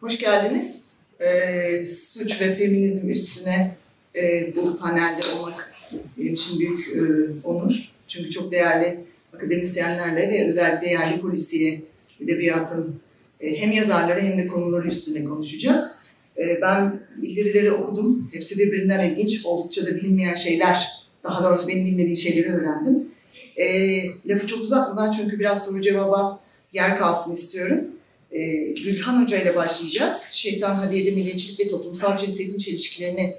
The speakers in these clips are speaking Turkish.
Hoş geldiniz. Ee, suç ve feminizm üstüne e, bu panelde olmak benim için büyük e, onur. Çünkü çok değerli akademisyenlerle ve özellikle değerli polisiye edebiyatın e, hem yazarları hem de konuları üstüne konuşacağız. E, ben bildirileri okudum. Hepsi birbirinden ilginç. Oldukça da bilinmeyen şeyler, daha doğrusu benim bilmediğim şeyleri öğrendim. E, lafı çok uzatmadan çünkü biraz soru cevaba yer kalsın istiyorum. E, Gülhan Hoca ile başlayacağız. Şeytan Hadiye'de milliyetçilik ve toplumsal cinsiyetin çelişkilerini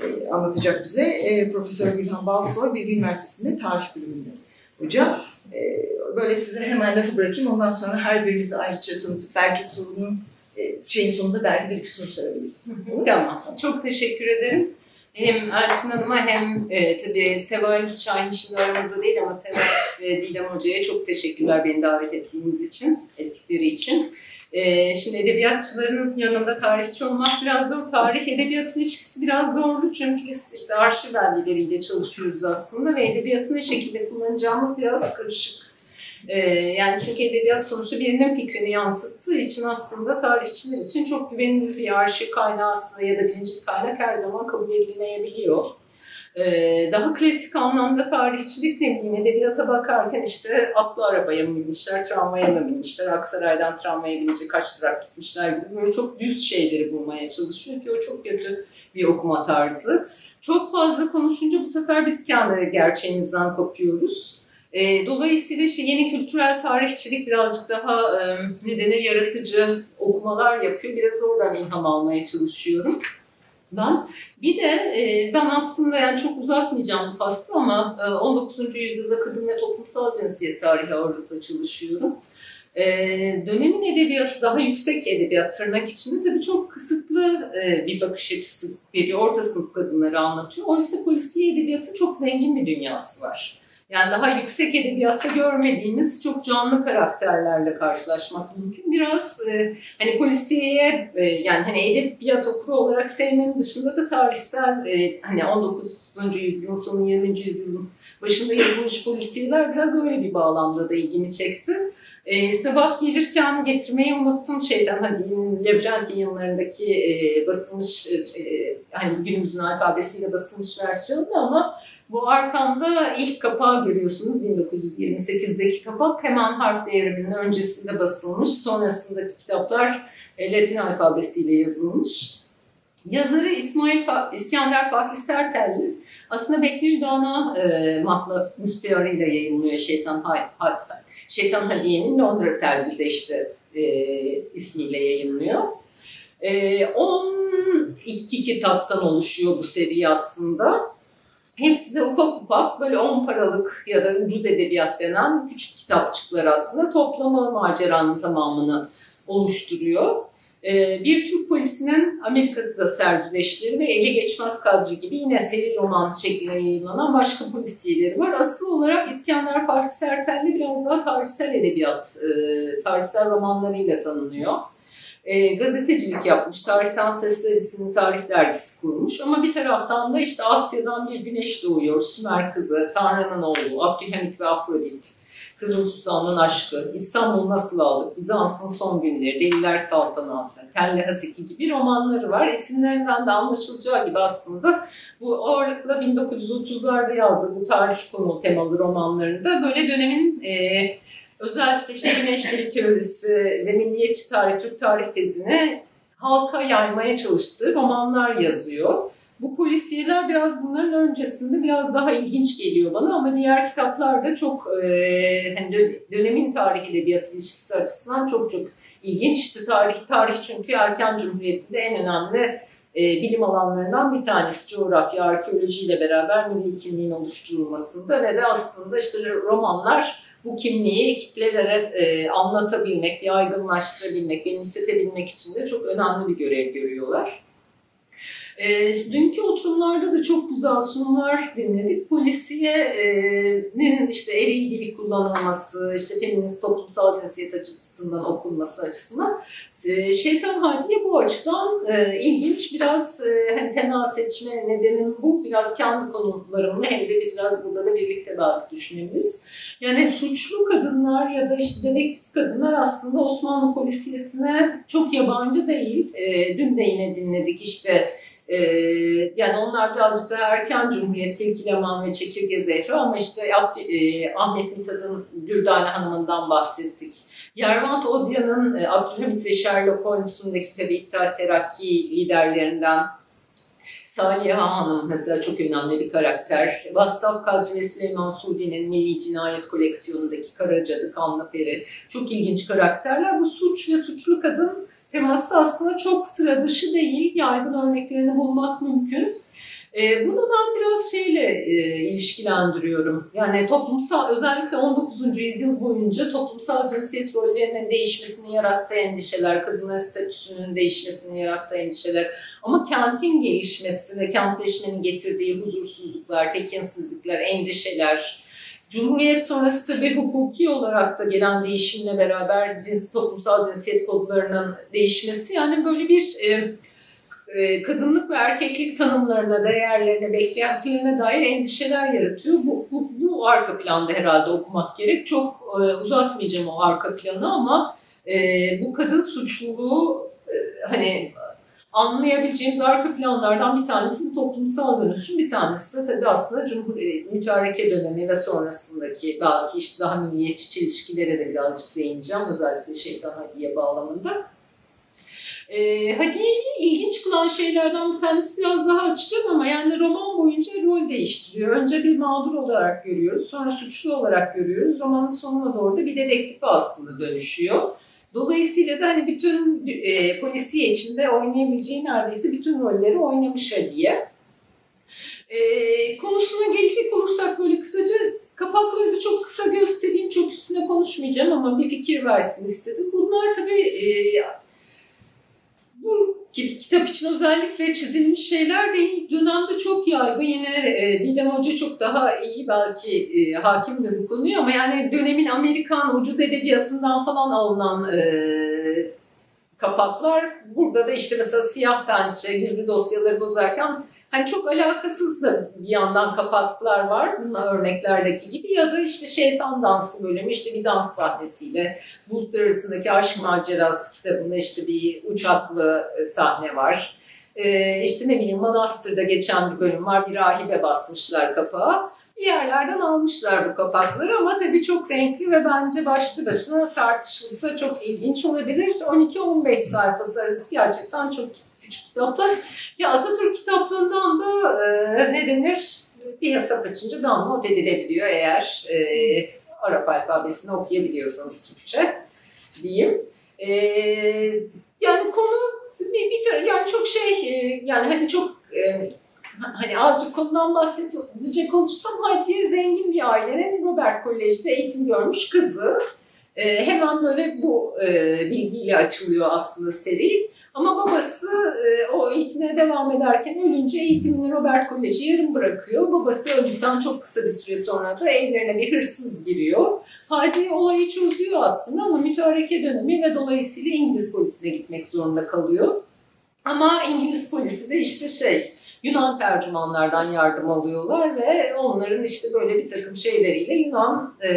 e, anlatacak bize. E, Profesör Gülhan Balsoy Bilgi Üniversitesi'nde tarih bölümünde hoca. E, böyle size hemen lafı bırakayım. Ondan sonra her birinizi ayrıca tanıtıp belki sorunun e, şeyin sonunda belki bir iki soru sorabiliriz. Tamam. Çok teşekkür ederim. Hem Elçin Hanım'a hem e, tabii Seval Şahin şimdi aramızda değil ama Seval ve Didem Hoca'ya çok teşekkürler beni davet ettiğiniz için, ettikleri için. E, şimdi edebiyatçıların yanında tarihçi olmak biraz zor. Tarih-edebiyat ilişkisi biraz zorlu çünkü biz işte arşiv belgeleriyle çalışıyoruz aslında ve edebiyatı ne şekilde kullanacağımız biraz karışık. Ee, yani çünkü edebiyat sonuçta birinin fikrini yansıttığı için aslında tarihçiler için çok güvenilir bir arşiv kaynağı aslında ya da birinci kaynak her zaman kabul edilmeyebiliyor. Ee, daha klasik anlamda tarihçilik ne bileyim edebiyata bakarken işte atlı arabaya mı binmişler, tramvaya mı binmişler, Aksaray'dan tramvaya binince kaç durak gitmişler gibi böyle çok düz şeyleri bulmaya çalışıyor ki o çok kötü bir okuma tarzı. Çok fazla konuşunca bu sefer biz kendi gerçeğimizden kopuyoruz. E, dolayısıyla işte yeni kültürel tarihçilik birazcık daha e, ne denir yaratıcı okumalar yapıyor. Biraz oradan ilham almaya çalışıyorum ben. Bir de e, ben aslında yani çok uzatmayacağım bu faslı ama e, 19. yüzyılda kadın ve toplumsal cinsiyet tarihi ağırlıkla çalışıyorum. E, dönemin edebiyatı daha yüksek edebiyat tırnak içinde tabii çok kısıtlı e, bir bakış açısı veriyor. Orta sınıf kadınları anlatıyor. Oysa polisiye edebiyatın çok zengin bir dünyası var. Yani daha yüksek edebiyatta görmediğimiz çok canlı karakterlerle karşılaşmak mümkün. Biraz e, hani polisiyeye e, yani hani edebiyat okuru olarak sevmenin dışında da tarihsel e, hani 19. yüzyılın sonu 20. yüzyılın başında yazılmış polisiyeler biraz öyle bir bağlamda da ilgimi çekti. E, sabah gelirken getirmeyi unuttum şeyden hadi Lebrentin yanlarındaki e, basılmış e, hani günümüzün alfabesiyle basılmış versiyonu ama bu arkamda ilk kapağı görüyorsunuz 1928'deki kapak hemen harf devriminin öncesinde basılmış sonrasındaki kitaplar e, Latin alfabesiyle yazılmış. Yazarı İsmail Fa İskender Fakri Sertelli aslında Behlül Dana e, matla müstearıyla yayınlıyor Şeytan Hay Hay Şeytan Hadiye'nin Londra sergüzeşti e, ismiyle yayınlıyor. E, 12 kitaptan oluşuyor bu seri aslında. Hepsi de ufak ufak böyle 10 paralık ya da ucuz edebiyat denen küçük kitapçıklar aslında toplama maceranın tamamını oluşturuyor. Ee, bir Türk polisinin Amerika'da sergileşleri ve eli geçmez kadri gibi yine seri roman şeklinde yayınlanan başka polisiyeleri var. Asıl olarak İskender Farsi Sertelli biraz daha tarihsel edebiyat, e, tarihsel romanlarıyla tanınıyor. E, gazetecilik yapmış, Tarihten Sesler isimli tarih dergisi kurmuş. Ama bir taraftan da işte Asya'dan bir güneş doğuyor, Sümer kızı, Tanrı'nın oğlu, Abdülhamit ve Afrodit Kızıl Sultan'ın aşkı, İstanbul nasıl aldık, Bizans'ın son günleri, Deliler Saltanatı, Telli Haseki gibi romanları var. İsimlerinden de anlaşılacağı gibi aslında bu ağırlıkla 1930'larda yazdığı bu tarih konu temalı romanlarında böyle dönemin e, özellikle işte güneşleri teorisi ve milliyetçi tarih, Türk tarih tezini halka yaymaya çalıştığı romanlar yazıyor. Bu polisiyeler biraz bunların öncesinde biraz daha ilginç geliyor bana ama diğer kitaplar da çok e, hani dönemin tarih edebiyat ilişkisi açısından çok çok ilginç. İşte tarih, tarih çünkü erken cumhuriyetinde en önemli e, bilim alanlarından bir tanesi coğrafya, arkeolojiyle beraber milli kimliğin oluşturulmasında ve de aslında işte romanlar bu kimliği kitlelere e, anlatabilmek, yaygınlaştırabilmek, benimsetebilmek için de çok önemli bir görev görüyorlar. E, dünkü oturumlarda da çok güzel sunumlar dinledik. Polisiyenin işte eril dili kullanılması, işte feminist toplumsal cinsiyet açısından okunması açısından e, Şeytan Hadiye bu açıdan e, ilginç. Biraz e, hani tema seçme nedenim bu. Biraz kendi konularımla hem de biraz burada da birlikte belki düşünebiliriz. Yani suçlu kadınlar ya da işte dedektif kadınlar aslında Osmanlı polisiyesine çok yabancı değil. E, dün de yine dinledik işte ee, yani onlar birazcık daha erken Cumhuriyet, Tilkileman ve Çekirge Zehra ama işte e, Ahmet Mithat'ın Dürdane Hanım'ından bahsettik. Yervant Odya'nın e, Abdülhamit ve Sherlock Holmes'un da kitabı İttihat Terakki liderlerinden Saliha Hanım mesela çok önemli bir karakter. Vassaf Kadri ve Süleyman Sudi'nin Milli Cinayet Koleksiyonu'ndaki Karacadı, Kanlıperi çok ilginç karakterler. Bu suç ve suçlu kadın teması aslında çok sıra dışı değil. Yaygın örneklerini bulmak mümkün. E, bunu ben biraz şeyle e, ilişkilendiriyorum. Yani toplumsal, özellikle 19. yüzyıl boyunca toplumsal cinsiyet rollerinin değişmesini yarattığı endişeler, kadınların statüsünün değişmesini yarattığı endişeler. Ama kentin gelişmesi ve kentleşmenin getirdiği huzursuzluklar, tekinsizlikler, endişeler, Cumhuriyet sonrası tabii hukuki olarak da gelen değişimle beraber cins, toplumsal cinsiyet kodlarının değişmesi yani böyle bir e, e, kadınlık ve erkeklik tanımlarına, değerlerine, beklentilerine dair endişeler yaratıyor. Bu, bu, bu arka planda herhalde okumak gerek. Çok e, uzatmayacağım o arka planı ama e, bu kadın suçluluğu e, hani anlayabileceğimiz arka planlardan bir tanesi bu toplumsal dönüşüm, bir tanesi de tabii aslında Cumhuriyet mütareke dönemi ve sonrasındaki belki işte daha milliyetçi çelişkilere de birazcık değineceğim özellikle şeytan hadiye bağlamında. E, Hadiye'yi ilginç kılan şeylerden bir tanesi biraz daha açacağım ama yani roman boyunca rol değiştiriyor. Önce bir mağdur olarak görüyoruz, sonra suçlu olarak görüyoruz. Romanın sonuna doğru da bir dedektif aslında dönüşüyor. Dolayısıyla da hani bütün e, polisiye içinde oynayabileceği neredeyse bütün rolleri oynamış Hadiye. E, konusuna gelecek olursak böyle kısaca kapakları çok kısa göstereyim. Çok üstüne konuşmayacağım ama bir fikir versin istedim. Bunlar tabii e, bu kitap için özellikle çizilmiş şeyler değil. Dönemde çok yaygın. Yine e, Didem Hoca çok daha iyi belki e, hakimdir bu konuya ama yani dönemin Amerikan ucuz edebiyatından falan alınan e, kapaklar. Burada da işte mesela siyah pençe, gizli dosyaları bozarken Hani çok alakasız da bir yandan kapaklar var bunlar örneklerdeki gibi ya da işte şeytan dansı bölümü işte bir dans sahnesiyle bulutlar arasındaki aşk macerası kitabında işte bir uçaklı e, sahne var. Ee, işte ne bileyim Manastır'da geçen bir bölüm var bir rahibe basmışlar kapağa. Bir yerlerden almışlar bu kapakları ama tabii çok renkli ve bence başlı başına tartışılsa çok ilginç olabilir. 12-15 sayfası arası gerçekten çok küçük kitaplar. Ya Atatürk kitaplığından da e, ne denir? Bir hesap açınca download edilebiliyor eğer e, Arap alfabesini okuyabiliyorsanız Türkçe diyeyim. E, yani konu bir, bir yani çok şey e, yani hani çok e, hani azıcık konudan bahsedecek olursam Hayti'ye zengin bir ailenin Robert Kolej'de eğitim görmüş kızı. E, hemen böyle bu e, bilgiyle açılıyor aslında seri. Ama babası e, o eğitimine devam ederken ölünce eğitimini Robert Koleji yarım bırakıyor. Babası öldükten çok kısa bir süre sonra da evlerine bir hırsız giriyor. Hadi olayı çözüyor aslında ama mütareke dönemi ve dolayısıyla İngiliz polisine gitmek zorunda kalıyor. Ama İngiliz polisi de işte şey Yunan tercümanlardan yardım alıyorlar ve onların işte böyle bir takım şeyleriyle Yunan e,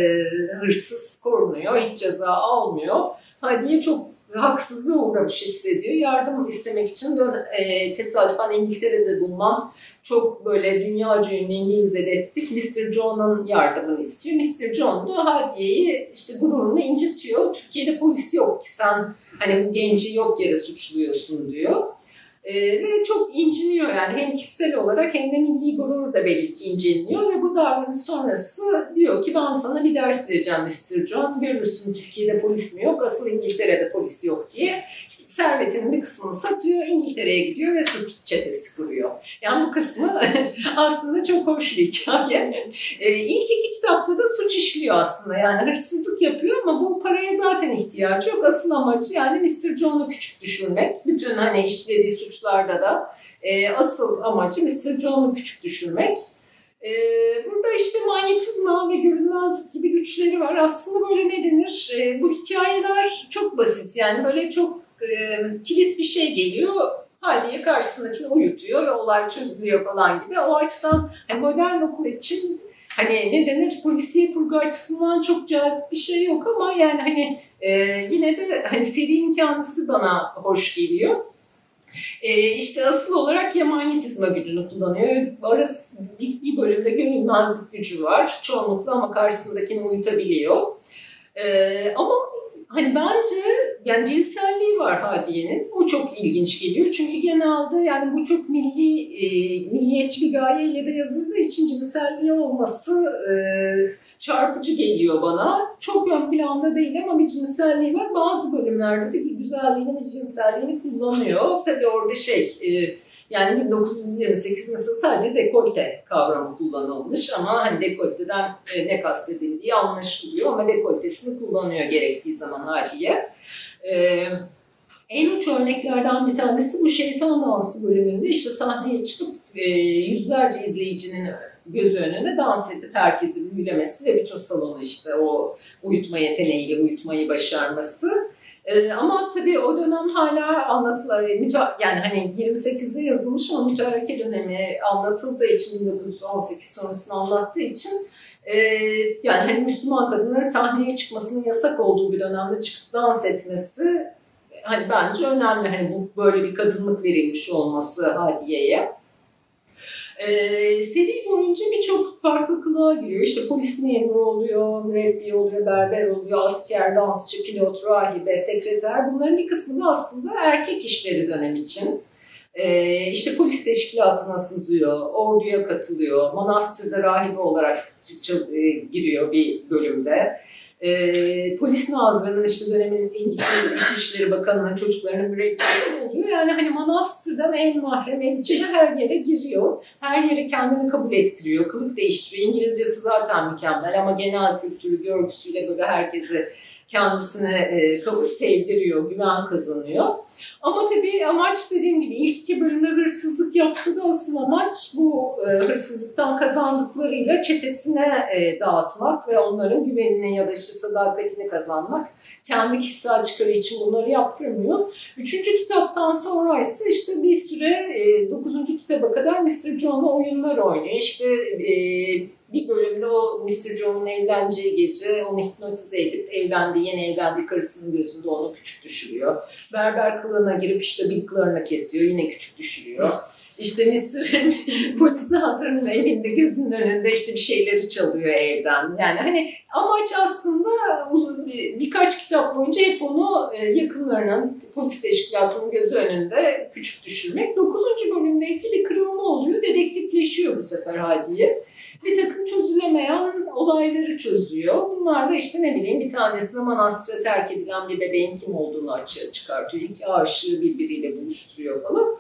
hırsız korunuyor, hiç ceza almıyor. Hadiye çok haksızlığa uğramış hissediyor. Yardım istemek için dön, e, tesadüfen İngiltere'de bulunan çok böyle dünya ünlü İngiliz dedektif Mr. John'un yardımını istiyor. Mr. John da Hadiye'yi işte gururunu incitiyor. Türkiye'de polis yok ki sen hani bu genci yok yere suçluyorsun diyor. Ee, ve çok inciniyor yani. Hem kişisel olarak hem de milli gurur da belli ki inciniyor. Ve bu davranış sonrası diyor ki ben sana bir ders vereceğim Mr. John. Görürsün Türkiye'de polis mi yok asıl İngiltere'de polis yok. diye servetinin bir kısmını satıyor, İngiltere'ye gidiyor ve suç çetesi kuruyor. Yani bu kısmı aslında çok hoş bir hikaye. Ee, ilk iki kitapta da suç işliyor aslında. Yani hırsızlık yapıyor ama bu paraya zaten ihtiyacı yok. Asıl amacı yani Mr. John'u küçük düşürmek. Bütün hani işlediği suçlarda da e, asıl amacı Mr. John'u küçük düşürmek. E, burada işte manyetizma ve görünmezlik gibi güçleri var. Aslında böyle ne denir? E, bu hikayeler çok basit yani böyle çok kilit bir şey geliyor. Haliye karşısındakini uyutuyor ve olay çözülüyor falan gibi. O açıdan yani modern okul için hani ne denir polisiye kurgu açısından çok cazip bir şey yok ama yani hani e, yine de hani seri imkanısı bana hoş geliyor. E, işte asıl olarak ya manyetizma gücünü kullanıyor. Arası bir, bir bölümde görünmezlik gücü var. Çoğunlukla ama karşısındakini uyutabiliyor. E, ama hani bence yani cinselliği var Hadiye'nin. O çok ilginç geliyor. Çünkü genelde yani bu çok milli, e, milliyetçi bir gayeyle de yazıldığı için cinselliği olması e, çarpıcı geliyor bana. Çok ön planda değil ama bir cinselliği var. Bazı bölümlerde de güzelliğini ve cinselliğini kullanıyor. Tabii orada şey... E, yani 1928 mesela sadece dekolte kavramı kullanılmış ama hani dekolteden e, ne kastedildiği anlaşılıyor ama dekoltesini kullanıyor gerektiği zaman haliye. E, en uç örneklerden bir tanesi bu şeytan dansı bölümünde işte sahneye çıkıp e, yüzlerce izleyicinin gözü önüne dans edip herkesi büyülemesi ve bütün salonu işte o uyutma yeteneğiyle uyutmayı başarması. Ee, ama tabii o dönem hala anlatılan, yani hani 28'de yazılmış ama mütareke dönemi anlatıldığı için 1918 sonrasını anlattığı için e, yani hani Müslüman kadınların sahneye çıkmasının yasak olduğu bir dönemde çıkıp dans etmesi hani bence önemli. Hani bu böyle bir kadınlık verilmiş olması Hadiye'ye. Ee, seri boyunca birçok farklı kılığa giriyor. İşte polis memuru oluyor, mürebbi oluyor, berber oluyor, asker, dansçı, pilot, rahibe, sekreter. Bunların bir kısmı da aslında erkek işleri dönem için. Ee, işte polis teşkilatına sızıyor, orduya katılıyor, manastırda rahibe olarak e, giriyor bir bölümde. E, polis nazırının işte dönemin İngiliz İçişleri Bakanı'nın çocuklarının mürebbiyesi oluyor. Yani hani manastırdan en mahrem en içine her yere giriyor. Her yere kendini kabul ettiriyor, kılık değiştiriyor. İngilizcesi zaten mükemmel ama genel kültürü, görgüsüyle böyle herkesi kendisine e, sevdiriyor, güven kazanıyor. Ama tabii amaç dediğim gibi ilk iki bölümde hırsızlık yapsa da asıl amaç bu e, hırsızlıktan kazandıklarıyla çetesine e, dağıtmak ve onların güvenini ya da işte sadakatini kazanmak. Kendi kişisel çıkarı için bunları yaptırmıyor. Üçüncü kitaptan sonra ise işte bir süre e, dokuzuncu kitaba kadar Mr. John'la oyunlar oynuyor. İşte bir bölümde o Mr. John'un evleneceği gece onu hipnotize edip evlendi, yeni evlendiği karısının gözünde onu küçük düşürüyor. Berber kılığına girip işte kılığına kesiyor, yine küçük düşürüyor. İşte Mr. polis nazırının evinde gözünün önünde işte bir şeyleri çalıyor evden. Yani hani amaç aslında uzun bir, birkaç kitap boyunca hep onu e, yakınlarının polis teşkilatının gözü önünde küçük düşürmek. Dokuzuncu bölümde ise bir kırılma oluyor. Dedektifleşiyor bu sefer Hadiye bir takım çözülemeyen olayları çözüyor. Bunlar da işte ne bileyim bir tanesinde manastıra terk edilen bir bebeğin kim olduğunu açığa çıkartıyor. İki aşığı birbiriyle buluşturuyor falan.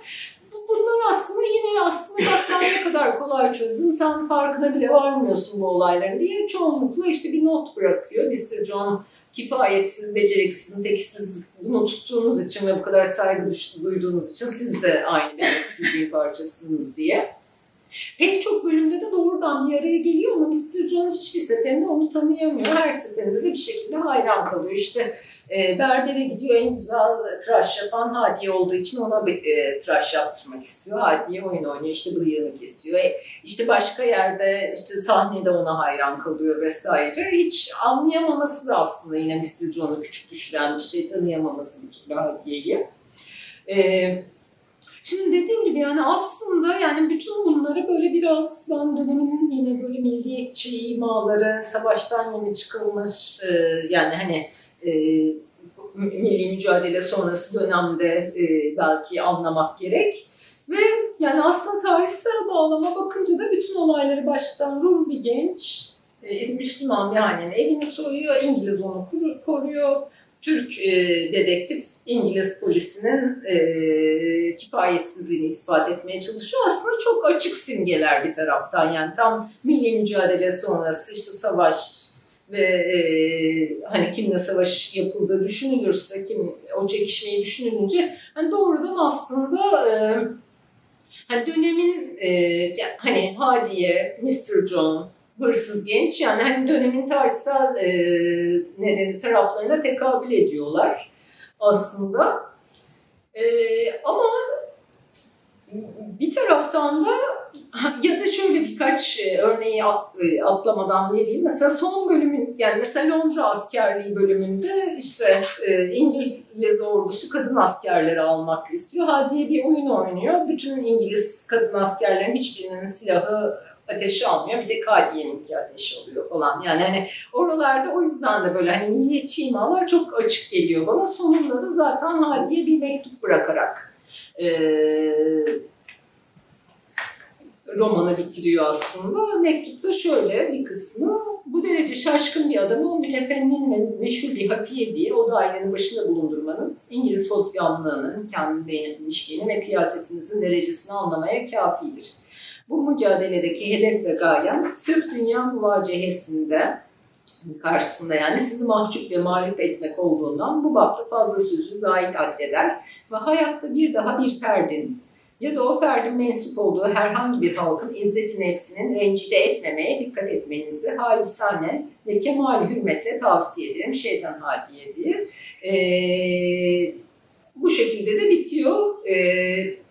Bunlar aslında yine aslında ben ne kadar kolay çözdüm sen farkına bile varmıyorsun bu olayların diye çoğunlukla işte bir not bırakıyor. Mr. John kifayetsiz, beceriksiz, niteksiz bunu tuttuğunuz için ve bu kadar saygı duyduğunuz için siz de aynı beceriksizliğin parçasınız diye. Pek çok bölümde de doğrudan bir araya geliyor ama Mr. John hiçbir seferinde onu tanıyamıyor. Her seferinde de bir şekilde hayran kalıyor. İşte e, berbere gidiyor en güzel tıraş yapan Hadiye olduğu için ona e, tıraş yaptırmak istiyor. Hadiye oyun oynuyor işte bıyığını kesiyor. E, işte başka yerde işte sahnede ona hayran kalıyor vesaire. Hiç anlayamaması da aslında yine Mr. John'u küçük düşüren bir şey tanıyamaması bir türlü Hadiye'yi. E, Şimdi dediğim gibi yani aslında yani bütün bunları böyle biraz ben dönemin yine böyle milliyetçi imaları, savaştan yeni çıkılmış e, yani hani e, milli mücadele sonrası dönemde e, belki anlamak gerek. Ve yani aslında tarihsel bağlama bakınca da bütün olayları baştan Rum bir genç, Müslüman bir hanenin elini soyuyor, İngiliz onu koruyor, Türk dedektif İngiliz polisinin e, kifayetsizliğini ispat etmeye çalışıyor. Aslında çok açık simgeler bir taraftan. Yani tam milli mücadele sonrası işte savaş ve e, hani kimle savaş yapıldığı düşünülürse, kim o çekişmeyi düşünülünce hani doğrudan aslında e, hani dönemin e, hani Hadiye, Mr. John, hırsız genç yani hani dönemin tarihsel e, nedeni taraflarına tekabül ediyorlar aslında. E, ama bir taraftan da ya da şöyle birkaç e, örneği e, atlamadan vereyim. Mesela son bölümün yani mesela Londra askerliği bölümünde işte e, İngiliz ordusu kadın askerleri almak istiyor. Hadiye bir oyun oynuyor. Bütün İngiliz kadın askerlerin hiçbirinin silahı ateşi almıyor. Bir de Kadiye'ninki ateşi alıyor falan. Yani hani oralarda o yüzden de böyle hani milliyetçi imalar çok açık geliyor bana. Sonunda da zaten Hadiye bir mektup bırakarak e, romanı bitiriyor aslında. Mektupta şöyle bir kısmı, bu derece şaşkın bir adamı o mütefennin ve meşhur bir hafiye diye o dairenin başında bulundurmanız, İngiliz hotgamlığının, kendi beğenilmişliğini ve kıyasetinizin derecesini anlamaya kafidir. Bu mücadeledeki hedef ve gayem sırf dünya muvacehesinde karşısında yani sizi mahcup ve mağlup etmek olduğundan bu bapta fazla sözü zahit addeder ve hayatta bir daha bir ferdin ya da o ferdin mensup olduğu herhangi bir halkın izzeti nefsinin rencide etmemeye dikkat etmenizi halisane ve kemali hürmetle tavsiye ederim şeytan hadiye diye. Ee, bu şekilde de bitiyor. Ee,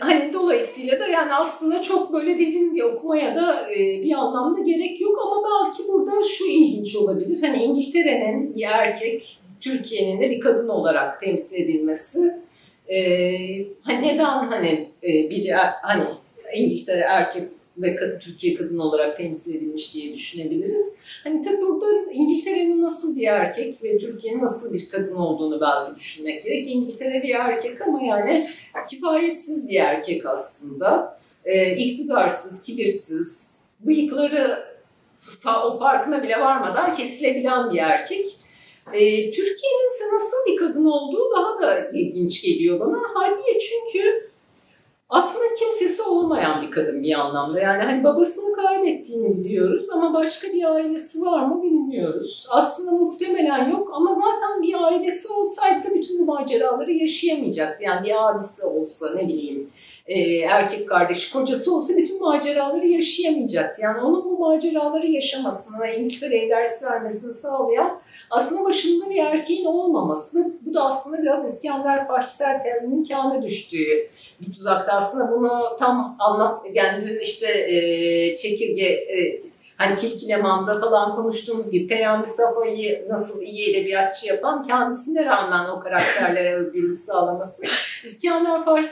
hani dolayısıyla da yani aslında çok böyle derin bir okumaya da e, bir anlamda gerek yok ama belki burada şu ilginç olabilir. Hani İngiltere'nin bir erkek, Türkiye'nin de bir kadın olarak temsil edilmesi. E, hani neden hani e, bir hani İngiltere erkek ve Türkiye kadın olarak temsil edilmiş diye düşünebiliriz. Hani tabii burada İngiltere'nin nasıl bir erkek ve Türkiye'nin nasıl bir kadın olduğunu belki düşünmek gerek. İngiltere bir erkek ama yani kifayetsiz bir erkek aslında. Ee, iktidarsız, kibirsiz, bıyıkları o farkına bile varmadan kesilebilen bir erkek. Ee, Türkiye'nin ise nasıl bir kadın olduğu daha da ilginç geliyor bana. Hadiye çünkü aslında kimsesi olmayan bir kadın bir anlamda. Yani hani babasını kaybettiğini biliyoruz ama başka bir ailesi var mı bilmiyoruz. Aslında muhtemelen yok ama zaten bir ailesi olsaydı bütün bu maceraları yaşayamayacaktı. Yani bir abisi olsa ne bileyim e, erkek kardeşi, kocası olsa bütün maceraları yaşayamayacaktı. Yani onun bu maceraları yaşamasını ve İngiltere'ye ders vermesini sağlayan aslında başında bir erkeğin olmaması. Bu da aslında biraz İskender Faşser teriminin kâhına düştüğü bir tuzakta. Aslında bunu tam anlat, yani işte e, çekirge e, hani Tilkileman'da falan konuştuğumuz gibi Peyami Safa'yı nasıl iyi edebiyatçı yapan kendisine rağmen o karakterlere özgürlük sağlaması. İskender Fahri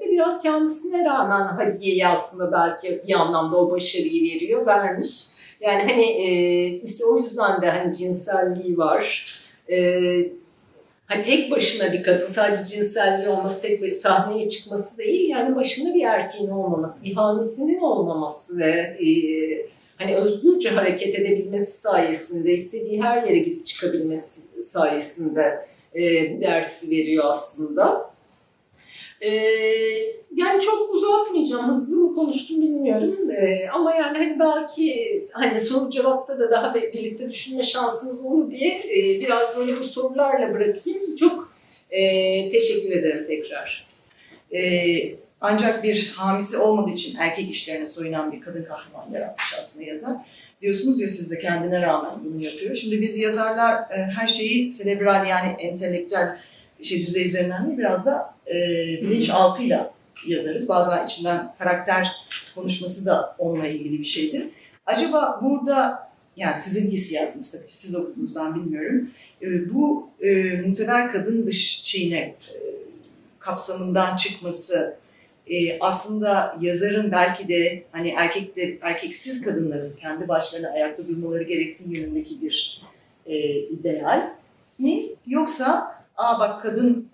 de biraz kendisine rağmen Hadiye'yi aslında belki bir anlamda o başarıyı veriyor, vermiş. Yani hani e, işte o yüzden de hani cinselliği var. Hani tek başına bir kadın sadece cinselliği olması, tek bir sahneye çıkması değil. Yani başında bir erkeğin olmaması, bir hanesinin olmaması ve e, hani özgürce hareket edebilmesi sayesinde, istediği her yere gidip çıkabilmesi sayesinde e, dersi veriyor aslında. Ee, yani çok uzatmayacağım. Hızlı mı konuştum bilmiyorum. Ee, ama yani hani belki hani soru cevapta da daha birlikte düşünme şansınız olur diye e, biraz böyle bu sorularla bırakayım. Çok e, teşekkür ederim tekrar. Ee, ancak bir hamisi olmadığı için erkek işlerine soyunan bir kadın kahraman yaratmış aslında yazar. Diyorsunuz ya siz de kendine rağmen bunu yapıyor. Şimdi biz yazarlar e, her şeyi selebral yani entelektüel şey düzey üzerinden değil biraz da e, bilinçaltıyla yazarız. Bazen içinden karakter konuşması da onunla ilgili bir şeydir. Acaba burada yani sizin hissiyatınız tabii ki siz okudunuz ben bilmiyorum. E, bu e, muteber kadın dış şeyine e, kapsamından çıkması e, aslında yazarın belki de hani erkekler, erkeksiz kadınların kendi başlarına ayakta durmaları gerektiği yönündeki bir e, ideal mi? Yoksa aa bak kadın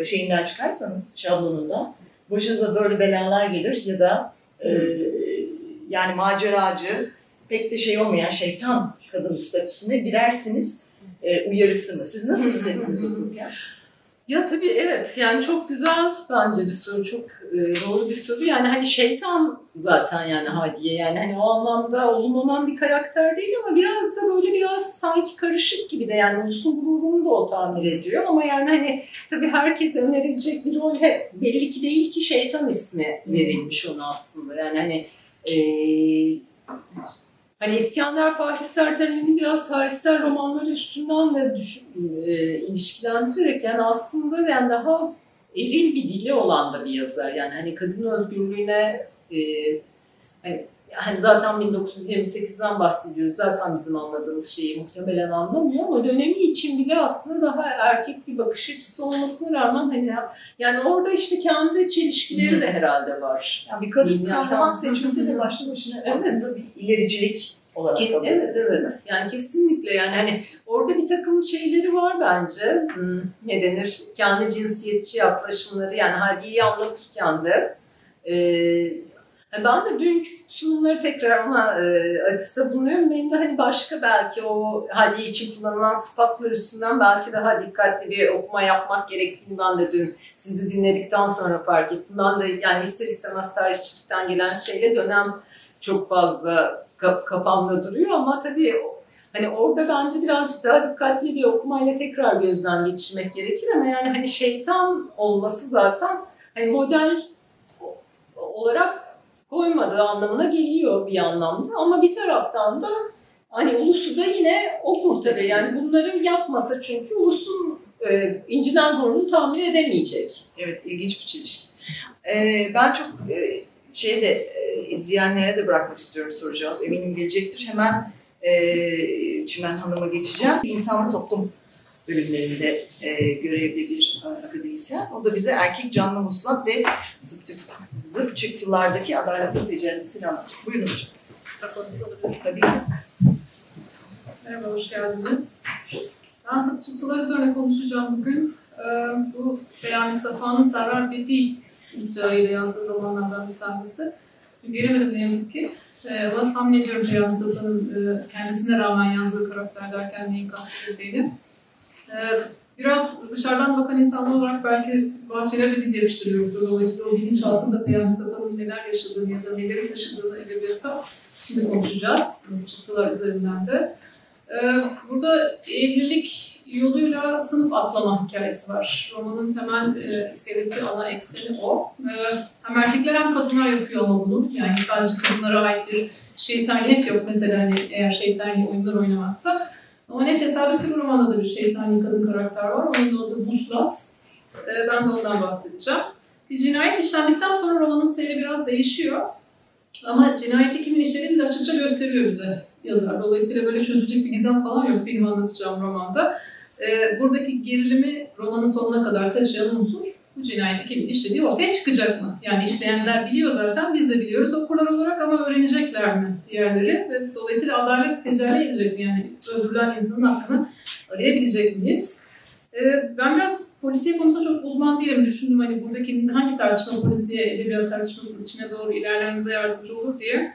e, şeyinden çıkarsanız şablonunda başınıza böyle belalar gelir ya da e, yani maceracı pek de şey olmayan şeytan kadın statüsüne girersiniz e, uyarısı mı? Siz nasıl hissettiniz okurken? Ya tabii evet. Yani çok güzel bence bir soru çok e, doğru bir soru. Yani hani şeytan zaten yani Hadiye. Yani hani o anlamda olumlanan bir karakter değil ama biraz da böyle biraz sanki karışık gibi de yani ulusun gururunu da o tamir ediyor. Ama yani hani tabii herkese önerilecek bir rol. He, belli ki değil ki şeytan ismi verilmiş ona aslında. Yani hani e, Hani İskender Fahri Sertel'in biraz tarihsel romanları üstünden de düşün, e, ilişkilendirerek yani aslında yani daha eril bir dili olan da bir yazar. Yani hani kadın özgürlüğüne e, hani, hani zaten 1928'den bahsediyoruz. Zaten bizim anladığımız şeyi muhtemelen anlamıyor ama dönemi için bile aslında daha erkek bir bakış açısı olmasına rağmen hani yani orada işte kendi çelişkileri de herhalde var. Yani bir kadın Yani kahraman tam- seçmesiyle başlı başına Evet. aslında bir ilericilik olarak Ke- kabul Evet evet yani kesinlikle yani hani orada bir takım şeyleri var bence Hmm, ne denir kendi cinsiyetçi yaklaşımları yani Hadiye'yi anlatırken de e, ben de dünkü sunumları tekrar ona e, atıfta bulunuyorum. Benim de hani başka belki o Hadiye için kullanılan sıfatlar üstünden belki daha dikkatli bir okuma yapmak gerektiğini ben de dün sizi dinledikten sonra fark ettim. Ben de yani ister istemez tarihçilikten gelen şeyle dönem çok fazla ka- kafamda duruyor ama tabii hani orada bence birazcık daha dikkatli bir okumayla tekrar gözden geçirmek gerekir ama yani hani şeytan olması zaten hani model olarak koymadığı anlamına geliyor bir anlamda ama bir taraftan da hani ulusu da yine o kurtarıyor. Yani bunları yapmasa çünkü ulusun e, inciden burnunu tamir edemeyecek. Evet, ilginç bir çelişki. Ee, ben çok e, şey de e, izleyenlere de bırakmak istiyorum soru cevap. Eminim gelecektir. Hemen e, Çimen Hanım'a geçeceğim. İnsan ve Toplum bölümlerinde e, görevli bir e, akademisyen. O da bize erkek canlı muslak ve zıp, tık- zıp çıktılardaki adaletin tecellisini anlatacak. Buyurun hocam. Alabilirim. Tabii ki. Merhaba, hoş geldiniz. Ben zıpçıktılar üzerine konuşacağım bugün. Ee, bu Beyani Safa'nın Server ve Dil müstahariyle yazdığı romanlardan bir tanesi. Gelemedim ne yazık ki. Ee, ama tahmin ediyorum Beyani Safa'nın e, kendisine rağmen yazdığı karakter derken neyin kastettiğini. Ee, biraz dışarıdan bakan insanlar olarak belki bazı şeyler de biz yakıştırıyoruz. Dolayısıyla o bilinç altında Beyani Safa'nın neler yaşadığını ya da neleri taşıdığını edebiyata şimdi konuşacağız. Zıpçıktılar üzerinden de. Ee, Burada evlilik yoluyla sınıf atlama hikayesi var. Romanın temel e, iskeleti, ana ekseni o. Ee, hem erkekler hem kadınlar yapıyor ama bunu. Yani sadece kadınlara ait bir şeytaniyet yok. Mesela hani eğer şeytani oyunlar oynamaksa. Ama ne tesadüf ki bu romanda da bir şeytani kadın karakter var. Onun da adı Buslat. Ee, ben de ondan bahsedeceğim. Bir cinayet işlendikten sonra romanın seyri biraz değişiyor. Ama cinayeti kimin işlediğini de açıkça gösteriyor bize yazar. Dolayısıyla böyle çözülecek bir gizem falan yok benim anlatacağım romanda. Ee, buradaki gerilimi romanın sonuna kadar taşıyan unsur bu cinayeti kimin işlediği ortaya çıkacak mı? Yani işleyenler biliyor zaten, biz de biliyoruz okurlar olarak ama öğrenecekler mi diğerleri? Ve dolayısıyla adalet tecelli edecek mi? Yani öldürülen insanın hakkını arayabilecek miyiz? Ee, ben biraz polisiye konusunda çok uzman değilim. Düşündüm hani buradaki hangi tartışma polisiye edebiyat tartışmasının içine doğru ilerlememize yardımcı olur diye.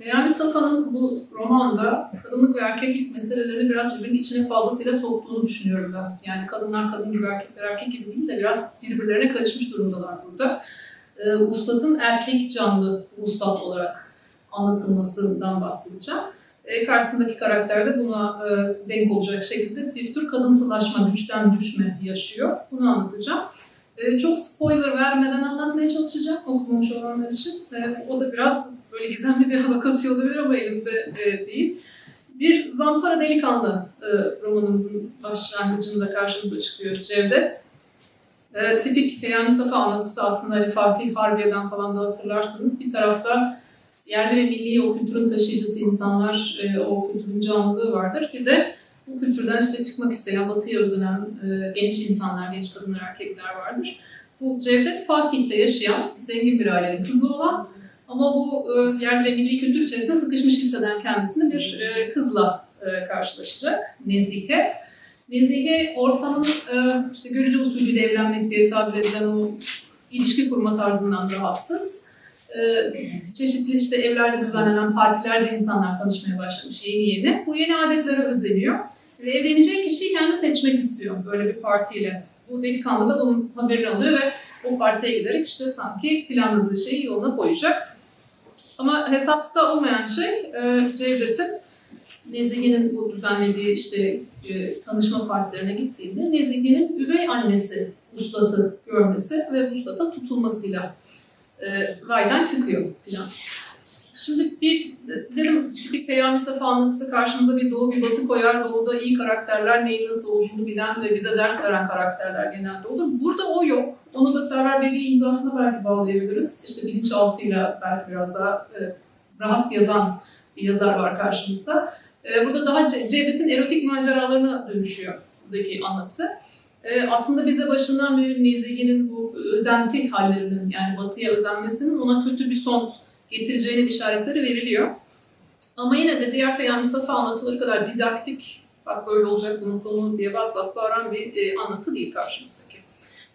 Peyami Safa'nın bu romanda kadınlık ve erkeklik meselelerini biraz birbirinin içine fazlasıyla soktuğunu düşünüyorum ben. Yani kadınlar kadın gibi, erkekler erkek gibi değil de biraz birbirlerine karışmış durumdalar burada. Ee, Vuslat'ın erkek canlı Vuslat olarak anlatılmasından bahsedeceğim. Ee, karşısındaki karakter de buna e, denk olacak şekilde bir tür kadınsılaşma, güçten düşme yaşıyor. Bunu anlatacağım. Ee, çok spoiler vermeden anlatmaya çalışacağım okumamış olanlar için. Ee, o da biraz böyle gizemli bir hava katıyor olabilir ama elimde e, değil. Bir Zampara Delikanlı e, romanımızın başlangıcında karşımıza çıkıyor Cevdet. E, tipik Peyami Safa anlatısı aslında hani Fatih Harbiye'den falan da hatırlarsınız. Bir tarafta yerli ve milli o kültürün taşıyıcısı insanlar, e, o kültürün canlılığı vardır. Bir de bu kültürden işte çıkmak isteyen, batıya özenen e, genç insanlar, genç kadınlar, erkekler vardır. Bu Cevdet Fatih'te yaşayan, zengin bir ailenin kızı olan ama bu e, yerli ve milli kültür içerisinde sıkışmış hisseden kendisini bir e, kızla e, karşılaşacak. Nezihe. Nezihe ortamın işte görücü usulüyle evlenmek diye tabir edilen o ilişki kurma tarzından rahatsız. Çeşitli işte evlerde düzenlenen partilerde insanlar tanışmaya başlamış yeni yeni. Bu yeni adetlere özeniyor. Ve evleneceği kişiyi kendi seçmek istiyor böyle bir partiyle bu delikanlı da bunun haberini alıyor ve o partiye giderek işte sanki planladığı şeyi yoluna koyacak. Ama hesapta olmayan şey e, Cevdet'in Nezihe'nin bu düzenlediği işte e, tanışma partilerine gittiğinde Nezihe'nin üvey annesi Vuslat'ı görmesi ve Vuslat'a tutulmasıyla e, raydan çıkıyor plan. Şimdi bir dedim bir Peyami Safa anlatısı karşımıza bir doğu bir batı koyar. Doğuda iyi karakterler neyin nasıl olduğunu bilen ve bize ders veren karakterler genelde olur. Burada o yok. Onu da Server Bedi imzasına belki bağlayabiliriz. İşte bilinçaltıyla belki biraz daha e, rahat yazan bir yazar var karşımızda. E, burada daha Cevdet'in erotik maceralarına dönüşüyor buradaki anlatı. E, aslında bize başından beri Nezihe'nin bu özenti hallerinin yani batıya özenmesinin ona kötü bir son getireceğinin işaretleri veriliyor. Ama yine de diğer Peygamber Mustafa anlatıları kadar didaktik, bak böyle olacak bunun sonu diye bas bas bağıran bir e, anlatı değil karşımızdaki.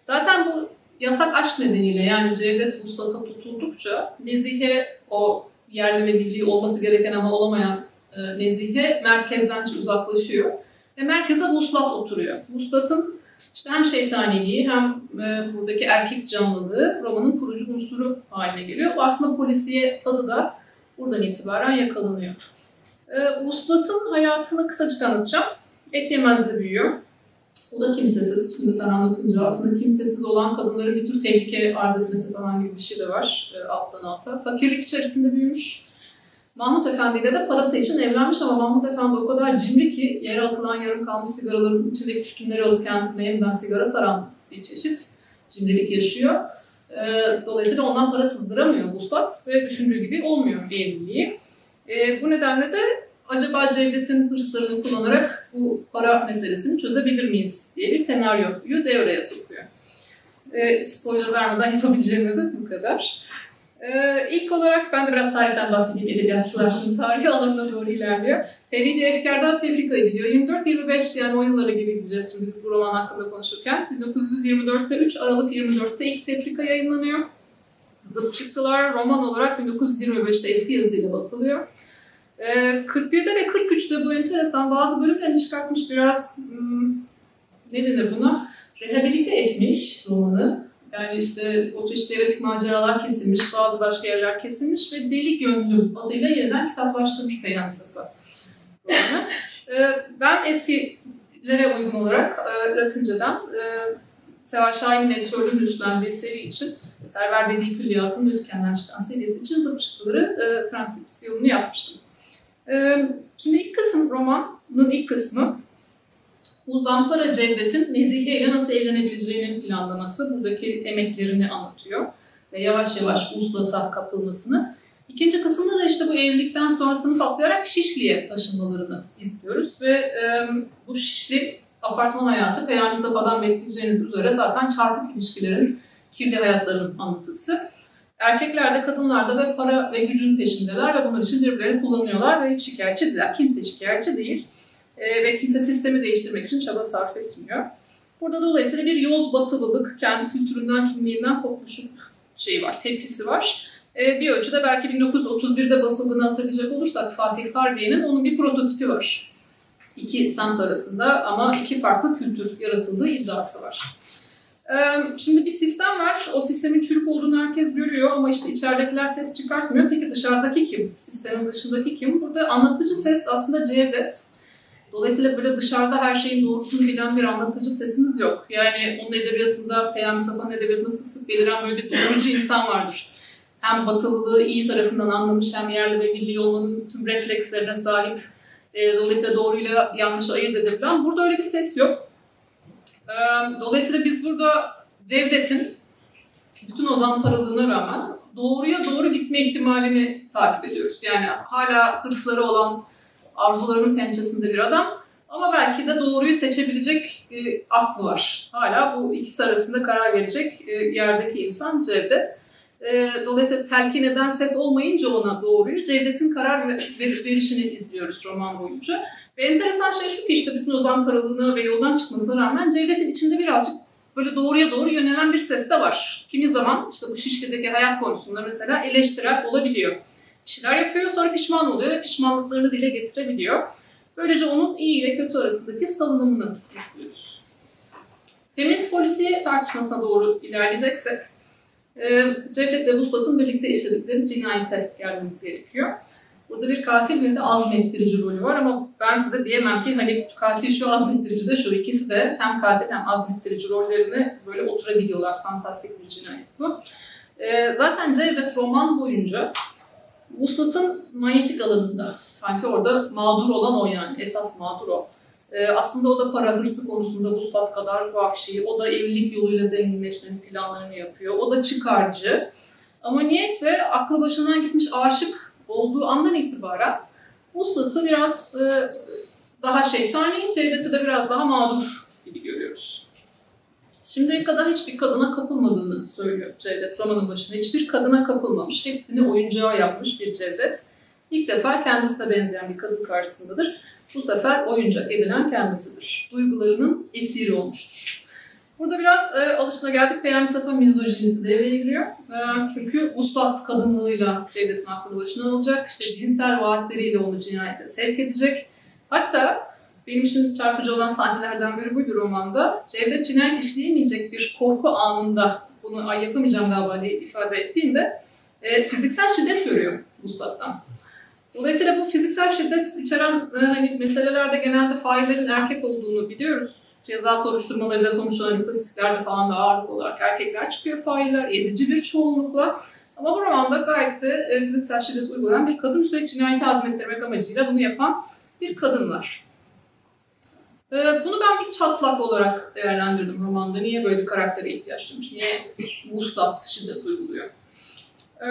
Zaten bu yasak aşk nedeniyle yani Cevdet Vuslat'a tutuldukça Nezihe o yerli ve milli olması gereken ama olamayan e, Nezihe merkezden uzaklaşıyor. Ve merkeze Vuslat oturuyor. Vuslat'ın işte hem şeytaniliği hem e, buradaki erkek canlılığı romanın kurucu unsuru haline geliyor. Bu aslında polisiye tadı da buradan itibaren yakalanıyor. E, Vuslat'ın hayatını kısacık anlatacağım. Et yemezde büyüyor. O da kimsesiz. Şimdi sen anlatınca aslında kimsesiz olan kadınların bir tür tehlike arz etmesi falan gibi bir şey de var e, alttan alta. Fakirlik içerisinde büyümüş. Mahmut Efendi ile de parası için evlenmiş ama Mahmut Efendi o kadar cimri ki yere atılan yarım kalmış sigaraların içindeki tütünleri alıp kendisine yeniden sigara saran bir çeşit cimrilik yaşıyor. Ee, dolayısıyla ondan para sızdıramıyor Vuslat ve düşündüğü gibi olmuyor evliliği. Ee, bu nedenle de acaba Cevdet'in hırslarını kullanarak bu para meselesini çözebilir miyiz diye bir senaryoyu devreye sokuyor. Ee, spoiler vermeden yapabileceğimiz bu kadar. Ee, ilk olarak ben de biraz tarihten bahsedeyim edebiyatçılar şimdi tarih alanına doğru ilerliyor. Tevhid-i Efkar'dan tefrika ediliyor. 24-25 yani o yıllara gibi gideceğiz şimdi biz bu roman hakkında konuşurken. 1924'te 3 Aralık 24'te ilk tefrika yayınlanıyor. Zıp çıktılar roman olarak 1925'te eski yazıyla basılıyor. Ee, 41'de ve 43'te bu enteresan bazı bölümlerini çıkartmış biraz hmm, ne denir buna? Rehabilite etmiş romanı. Yani işte o çeşitli maceralar kesilmiş, bazı başka yerler kesilmiş ve Deli Gönlüm adıyla yeniden kitaplaştırmış Peygamber Safa. ee, ben eskilere uygun olarak e, Latince'den e, Seval Şahin'in editörlüğünü üstlendiği seri için Server Bedi Külliyatı'nın Lütken'den çıkan serisi için zıp çıktıları e, transkripsiyonunu yapmıştım. E, şimdi ilk kısım romanın ilk kısmı bu Zampara Cevdet'in Nezihe ile nasıl evlenebileceğinin planlaması, buradaki emeklerini anlatıyor ve yavaş yavaş uslata kapılmasını. İkinci kısımda da işte bu evlilikten sonra sınıf atlayarak Şişli'ye taşınmalarını izliyoruz ve e, bu Şişli apartman hayatı Peyami Safa'dan bekleyeceğiniz üzere zaten çarpık ilişkilerin, kirli hayatların anlatısı. Erkekler de kadınlar da ve para ve gücün peşindeler ve bunlar için birbirlerini kullanıyorlar ve hiç şikayetçi değiller. Kimse şikayetçi değil e, ve kimse sistemi değiştirmek için çaba sarf etmiyor. Burada dolayısıyla bir yoz batılılık, kendi kültüründen, kimliğinden kopmuşluk şeyi var, tepkisi var. E, bir ölçüde belki 1931'de basıldığını hatırlayacak olursak Fatih Harbiye'nin onun bir prototipi var. İki semt arasında ama iki farklı kültür yaratıldığı iddiası var. Şimdi bir sistem var. O sistemin çürük olduğunu herkes görüyor ama işte içeridekiler ses çıkartmıyor. Peki dışarıdaki kim? Sistemin dışındaki kim? Burada anlatıcı ses aslında Cevdet. Dolayısıyla böyle dışarıda her şeyin doğrusunu bilen bir anlatıcı sesimiz yok. Yani onun edebiyatında, Peyami Safa'nın edebiyatında sık sık beliren böyle bir doğrucu insan vardır. Hem batılılığı iyi tarafından anlamış hem yerli ve milli olmanın tüm reflekslerine sahip. E, dolayısıyla doğruyla yanlış ayırt edebilen. Burada öyle bir ses yok. E, dolayısıyla biz burada Cevdet'in bütün o zamparalığına rağmen doğruya doğru gitme ihtimalini takip ediyoruz. Yani hala hırsları olan, arzularının pençesinde bir adam. Ama belki de doğruyu seçebilecek bir aklı var. Hala bu ikisi arasında karar verecek e, yerdeki insan Cevdet. E, dolayısıyla telkin eden ses olmayınca ona doğruyu Cevdet'in karar verişini izliyoruz roman boyunca. Ve enteresan şey şu ki işte bütün o zamparalığına ve yoldan çıkmasına rağmen Cevdet'in içinde birazcık böyle doğruya doğru yönelen bir ses de var. Kimi zaman işte bu Şişli'deki hayat konusunda mesela eleştirel olabiliyor bir şeyler yapıyor sonra pişman oluyor ve pişmanlıklarını dile getirebiliyor. Böylece onun iyi ile kötü arasındaki salınımını izliyoruz. Feminist polisi tartışmasına doğru ilerleyeceksek, e, Cevdet ve Vuslat'ın birlikte işledikleri cinayete gelmemiz gerekiyor. Burada bir katil bir de azmettirici rolü var ama ben size diyemem ki hani katil şu azmettirici de şu ikisi de hem katil hem azmettirici rollerini böyle oturabiliyorlar. Fantastik bir cinayet bu. E, zaten Cevdet roman boyunca Vuslat'ın manyetik alanında sanki orada mağdur olan o yani esas mağdur o. E, aslında o da para hırsı konusunda Vuslat kadar vahşi. O da evlilik yoluyla zenginleşmenin planlarını yapıyor. O da çıkarcı. Ama niyeyse aklı başından gitmiş aşık olduğu andan itibaren Vuslat'ı biraz e, daha şeytani, Cevdet'i de biraz daha mağdur gibi görüyoruz. Şimdiye kadar hiçbir kadına kapılmadığını söylüyor Cevdet romanın başında. Hiçbir kadına kapılmamış. Hepsini oyuncağı yapmış bir Cevdet. İlk defa kendisine benzeyen bir kadın karşısındadır. Bu sefer oyuncak edilen kendisidir. Duygularının esiri olmuştur. Burada biraz e, alışına geldik. Peyami Safa mizojinisi devreye giriyor. E, çünkü uslat kadınlığıyla Cevdet'in aklını başına alacak. İşte cinsel vaatleriyle onu cinayete sevk edecek. Hatta benim için çarpıcı olan sahnelerden biri buydu romanda. Cevdet cinayet işleyemeyecek bir korku anında bunu ay yapamayacağım galiba diye ifade ettiğinde e, fiziksel şiddet görüyor Vuslat'tan. Dolayısıyla bu fiziksel şiddet içeren e, hani meselelerde genelde faillerin erkek olduğunu biliyoruz. Ceza soruşturmalarıyla sonuçlanan istatistiklerde falan da ağırlık olarak erkekler çıkıyor failler, ezici bir çoğunlukla. Ama bu romanda gayet de e, fiziksel şiddet uygulayan bir kadın üstelik cinayeti azmettirmek amacıyla bunu yapan bir kadın var. E, bunu ben bir çatlak olarak değerlendirdim romanda. Niye böyle bir karaktere ihtiyaç duymuş? Niye Mustat şiddet uyguluyor? E,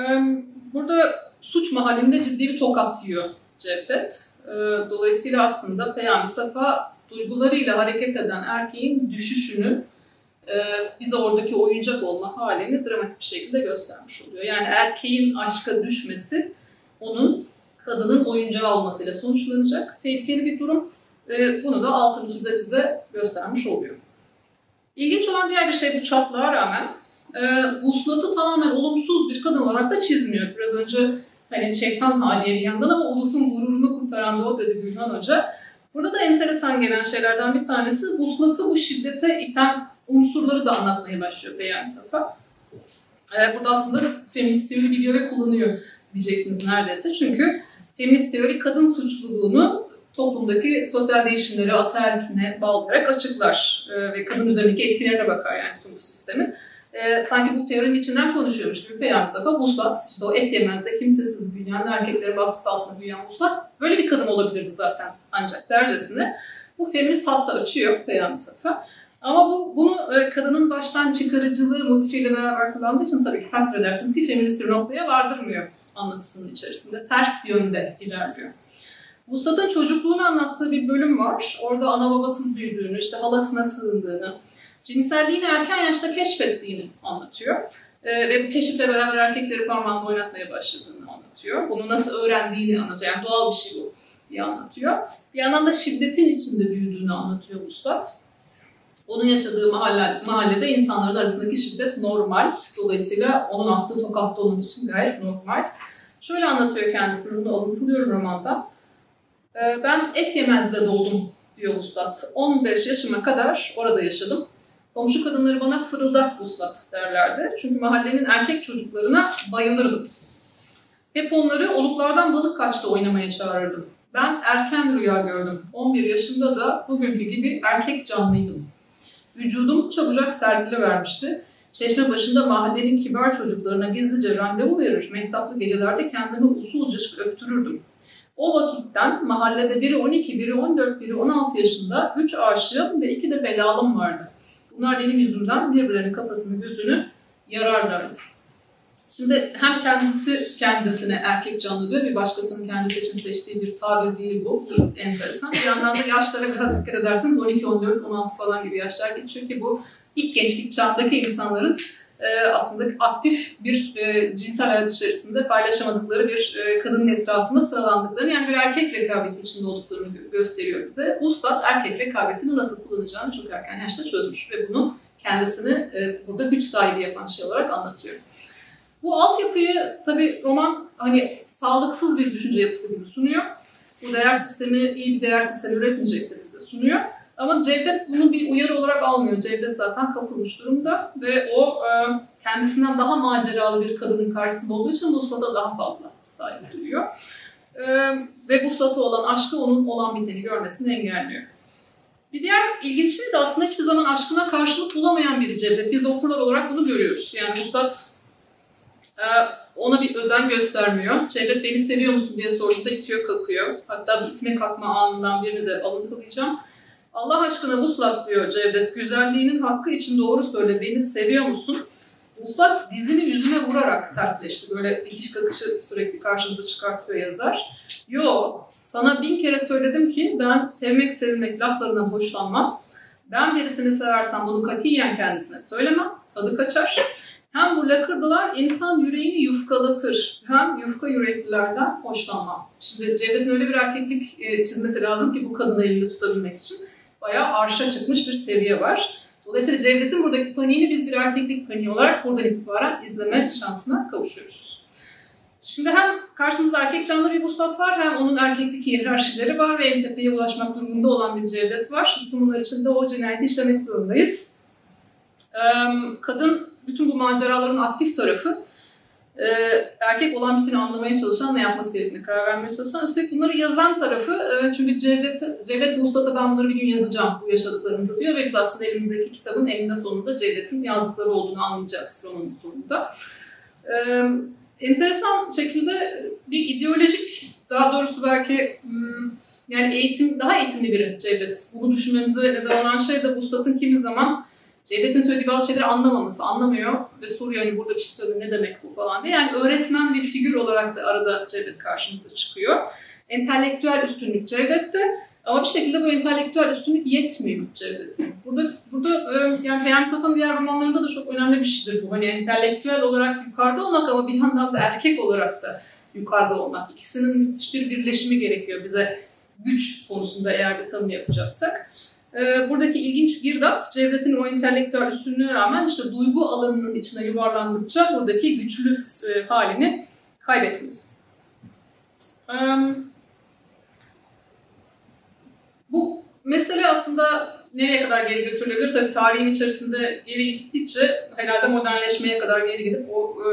burada suç mahallinde ciddi bir tokat yiyor Cevdet. E, dolayısıyla aslında Peyami Safa duygularıyla hareket eden erkeğin düşüşünü e, bize oradaki oyuncak olma halini dramatik bir şekilde göstermiş oluyor. Yani erkeğin aşka düşmesi onun kadının oyuncağı olmasıyla sonuçlanacak. Tehlikeli bir durum. E, bunu da altını çize çize göstermiş oluyor. İlginç olan diğer bir şey bu çatlığa rağmen e, Vuslat'ı tamamen olumsuz bir kadın olarak da çizmiyor. Biraz önce hani şeytan haliye bir yandan ama ulusun gururunu kurtaran da o dedi Gülhan Hoca. Burada da enteresan gelen şeylerden bir tanesi Vuslat'ı bu şiddete iten unsurları da anlatmaya başlıyor Peyami Safa. Ee, burada aslında feminist teori biliyor ve kullanıyor diyeceksiniz neredeyse. Çünkü feminist teori kadın suçluluğunu toplumdaki sosyal değişimleri ataerkine bağlayarak açıklar ee, ve kadın üzerindeki etkilerine bakar yani tüm bu sistemin. Ee, sanki bu teorinin içinden konuşuyormuş gibi Peyami Safa Vuslat, işte o et yemezde kimsesiz büyüyen, erkeklerin baskısı altında büyüyen Vuslat böyle bir kadın olabilirdi zaten ancak dercesine. Bu feminist hatta açıyor Peyami Safa. Ama bu bunu e, kadının baştan çıkarıcılığı motifiyle beraber kullandığı için tabii ki takdir edersiniz ki feminist bir noktaya vardırmıyor anlatısının içerisinde. Ters yönde ilerliyor. Vuslat'ın çocukluğunu anlattığı bir bölüm var. Orada ana babasız büyüdüğünü, işte halasına sığındığını, cinselliğini erken yaşta keşfettiğini anlatıyor. Ee, ve bu keşifle beraber erkekleri parmağında oynatmaya başladığını anlatıyor. Bunu nasıl öğrendiğini anlatıyor. Yani doğal bir şey bu diye anlatıyor. Bir yandan da şiddetin içinde büyüdüğünü anlatıyor Vuslat. Onun yaşadığı mahalle, mahallede insanların arasındaki şiddet normal. Dolayısıyla onun attığı tokat da onun için gayet normal. Şöyle anlatıyor kendisini, bunu alıntılıyorum romanda. Ee, ben et yemezde doğdum diyor Vuslat. 15 yaşıma kadar orada yaşadım. Komşu kadınları bana fırıldak Vuslat derlerdi. Çünkü mahallenin erkek çocuklarına bayılırdım. Hep onları oluklardan balık kaçta oynamaya çağırırdım. Ben erken rüya gördüm. 11 yaşımda da bugünkü gibi erkek canlıydım. Vücudum çabucak sergile vermişti. Çeşme başında mahallenin kibar çocuklarına gizlice randevu verir, mehtaplı gecelerde kendimi usulca öptürürdüm. O vakitten mahallede biri 12, biri 14, biri 16 yaşında 3 aşığım ve 2 de belalım vardı. Bunlar benim yüzümden birbirlerinin kafasını, gözünü yararlardı. Şimdi hem kendisi kendisine erkek canlı diyor, bir başkasının kendisi için seçtiği bir tabir değil bu. Enteresan. Bir yandan da yaşlara biraz dikkat ederseniz 12, 14, 16 falan gibi yaşlar ki bu ilk gençlik çağındaki insanların e, aslında aktif bir e, cinsel hayat içerisinde paylaşamadıkları bir e, kadının etrafında sıralandıklarını yani bir erkek rekabeti içinde olduklarını gösteriyor bize. Ustad erkek rekabetini nasıl kullanacağını çok erken yaşta çözmüş ve bunu kendisini burada güç sahibi yapan şey olarak anlatıyor. Bu altyapıyı tabii roman hani sağlıksız bir düşünce yapısı gibi sunuyor. Bu değer sistemi iyi bir değer sistemi üretmeyecektir bize sunuyor. Ama Cevdet bunu bir uyarı olarak almıyor. Cevdet zaten kapılmış durumda ve o e, kendisinden daha maceralı bir kadının karşısında olduğu için Vuslat'a daha fazla saygı duyuyor. E, ve Vuslat'a olan aşkı onun olan biteni görmesini engelliyor. Bir diğer ilginç şey de aslında hiçbir zaman aşkına karşılık bulamayan biri Cevdet. Biz okurlar olarak bunu görüyoruz. Yani Vuslat e, ona bir özen göstermiyor. Cevdet beni seviyor musun diye sorduğunda itiyor kakıyor. Hatta bir itme kalkma anından birini de alıntılayacağım. Allah aşkına Vuslat diyor Cevdet, güzelliğinin hakkı için doğru söyle, beni seviyor musun? Vuslat dizini yüzüne vurarak sertleşti. Böyle itiş kakışı sürekli karşımıza çıkartıyor yazar. Yo, sana bin kere söyledim ki ben sevmek sevilmek laflarından hoşlanmam. Ben birisini seversem bunu katiyen kendisine söylemem, tadı kaçar. Hem bu lakırdılar insan yüreğini yufkalatır. Hem yufka yüreklilerden hoşlanmam. Şimdi Cevdet'in öyle bir erkeklik e, çizmesi lazım ki bu kadını elinde tutabilmek için bayağı arşa çıkmış bir seviye var. Dolayısıyla Cevdet'in buradaki paniğini biz bir erkeklik paniği olarak buradan itibaren izleme şansına kavuşuyoruz. Şimdi hem karşımızda erkek canlı bir vuslat var hem onun erkeklik hiyerarşileri var ve tepeye ulaşmak durumunda olan bir Cevdet var. Bütün bunlar için de o cinayeti işlemek zorundayız. Kadın bütün bu maceraların aktif tarafı e, erkek olan bitini anlamaya çalışan, ne yapması gerektiğini karar vermeye çalışan. Üstelik bunları yazan tarafı, e, çünkü Cevdet, Cevdet Vuslat'a ben bunları bir gün yazacağım bu yaşadıklarımızı diyor ve biz aslında elimizdeki kitabın eninde sonunda Cevdet'in yazdıkları olduğunu anlayacağız romanın sonunda. E, enteresan şekilde bir ideolojik, daha doğrusu belki hmm, yani eğitim, daha eğitimli biri Cevdet. Bunu düşünmemize neden olan şey de Vuslat'ın kimi zaman Cevdet'in söylediği bazı şeyleri anlamaması, anlamıyor ve soruyor hani burada bir şey söyledi ne demek bu falan diye. Yani öğretmen bir figür olarak da arada Cevdet karşımıza çıkıyor. Entelektüel üstünlük Cevdet'te ama bir şekilde bu entelektüel üstünlük yetmiyor Cevdet'in. Burada, burada e, yani Peyami Safa'nın diğer romanlarında da çok önemli bir şeydir bu. Hani entelektüel olarak yukarıda olmak ama bir yandan da erkek olarak da yukarıda olmak. İkisinin müthiş bir birleşimi gerekiyor bize güç konusunda eğer bir tanım yapacaksak. Ee, buradaki ilginç girdap, Cevdet'in o entelektüel üstünlüğe rağmen işte duygu alanının içine yuvarlandıkça buradaki güçlü e, halini kaybetmesi. Ee, bu mesele aslında nereye kadar geri götürülebilir? Tabii tarihin içerisinde geri gittikçe herhalde modernleşmeye kadar geri gidip o e,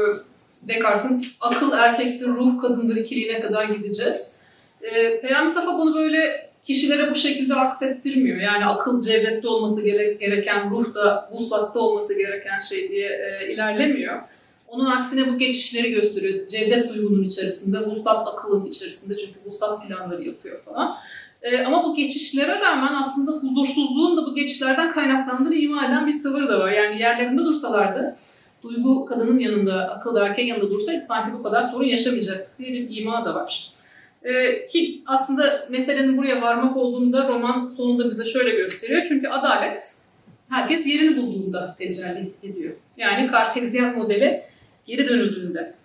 Descartes'in akıl erkektir, ruh kadındır ikiliğine kadar gideceğiz. E, Peyami Safa bunu böyle kişilere bu şekilde aksettirmiyor. Yani akıl cevdette olması gereken, ruh da vuslatta olması gereken şey diye e, ilerlemiyor. Onun aksine bu geçişleri gösteriyor. Cevdet duygunun içerisinde, vuslat akılın içerisinde çünkü vuslat planları yapıyor falan. E, ama bu geçişlere rağmen aslında huzursuzluğun da bu geçişlerden kaynaklandığını ima eden bir tavır da var. Yani yerlerinde dursalardı, duygu kadının yanında, akıl erkeğin yanında dursaydı sanki bu kadar sorun yaşamayacaktık diye bir ima da var. Ee, ki aslında meselenin buraya varmak olduğunda roman sonunda bize şöyle gösteriyor. Çünkü adalet herkes yerini bulduğunda tecelli ediyor. Yani kartezyen modeli geri dönüldüğünde.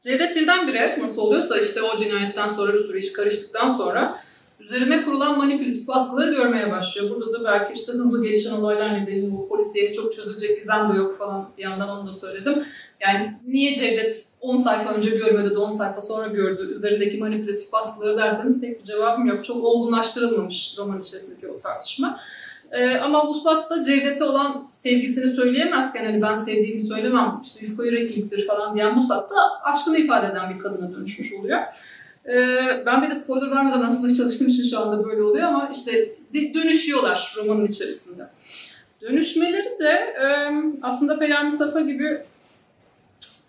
Cevdet birdenbire nasıl oluyorsa işte o cinayetten sonra bir sürü iş karıştıktan sonra üzerine kurulan manipülatif baskıları görmeye başlıyor. Burada da belki işte hızlı gelişen olaylar nedeniyle bu polisiye çok çözülecek gizem de yok falan bir yandan onu da söyledim. Yani niye Cevdet 10 sayfa önce görmedi de 10 sayfa sonra gördü üzerindeki manipülatif baskıları derseniz pek bir cevabım yok. Çok olgunlaştırılmamış roman içerisindeki o tartışma. Ee, ama Vuslat da Cevdet'e olan sevgisini söyleyemezken hani ben sevdiğimi söylemem işte yufka yürekliliktir falan diyen Vuslat da aşkını ifade eden bir kadına dönüşmüş oluyor. Ee, ben bir de spoiler vermeden aslında çalıştığım için şu anda böyle oluyor ama işte dönüşüyorlar romanın içerisinde. Dönüşmeleri de e, aslında Peyami Safa gibi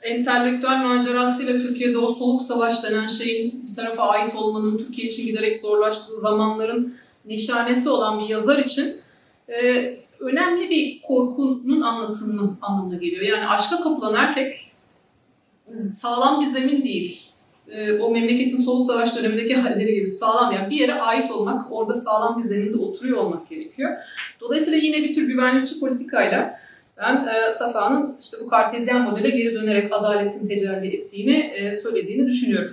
entelektüel macerasıyla Türkiye'de o soğuk savaş denen şeyin bir tarafa ait olmanın Türkiye için giderek zorlaştığı zamanların nişanesi olan bir yazar için e, önemli bir korkunun anlatımının anlamına geliyor. Yani aşka kapılan erkek sağlam bir zemin değil. E, o memleketin soğuk savaş dönemindeki halleri gibi sağlam yani bir yere ait olmak, orada sağlam bir zeminde oturuyor olmak gerekiyor. Dolayısıyla yine bir tür güvenlikçi politikayla ben e, Safa'nın işte bu kartezyen modele geri dönerek adaletin tecelli ettiğini e, söylediğini düşünüyorum.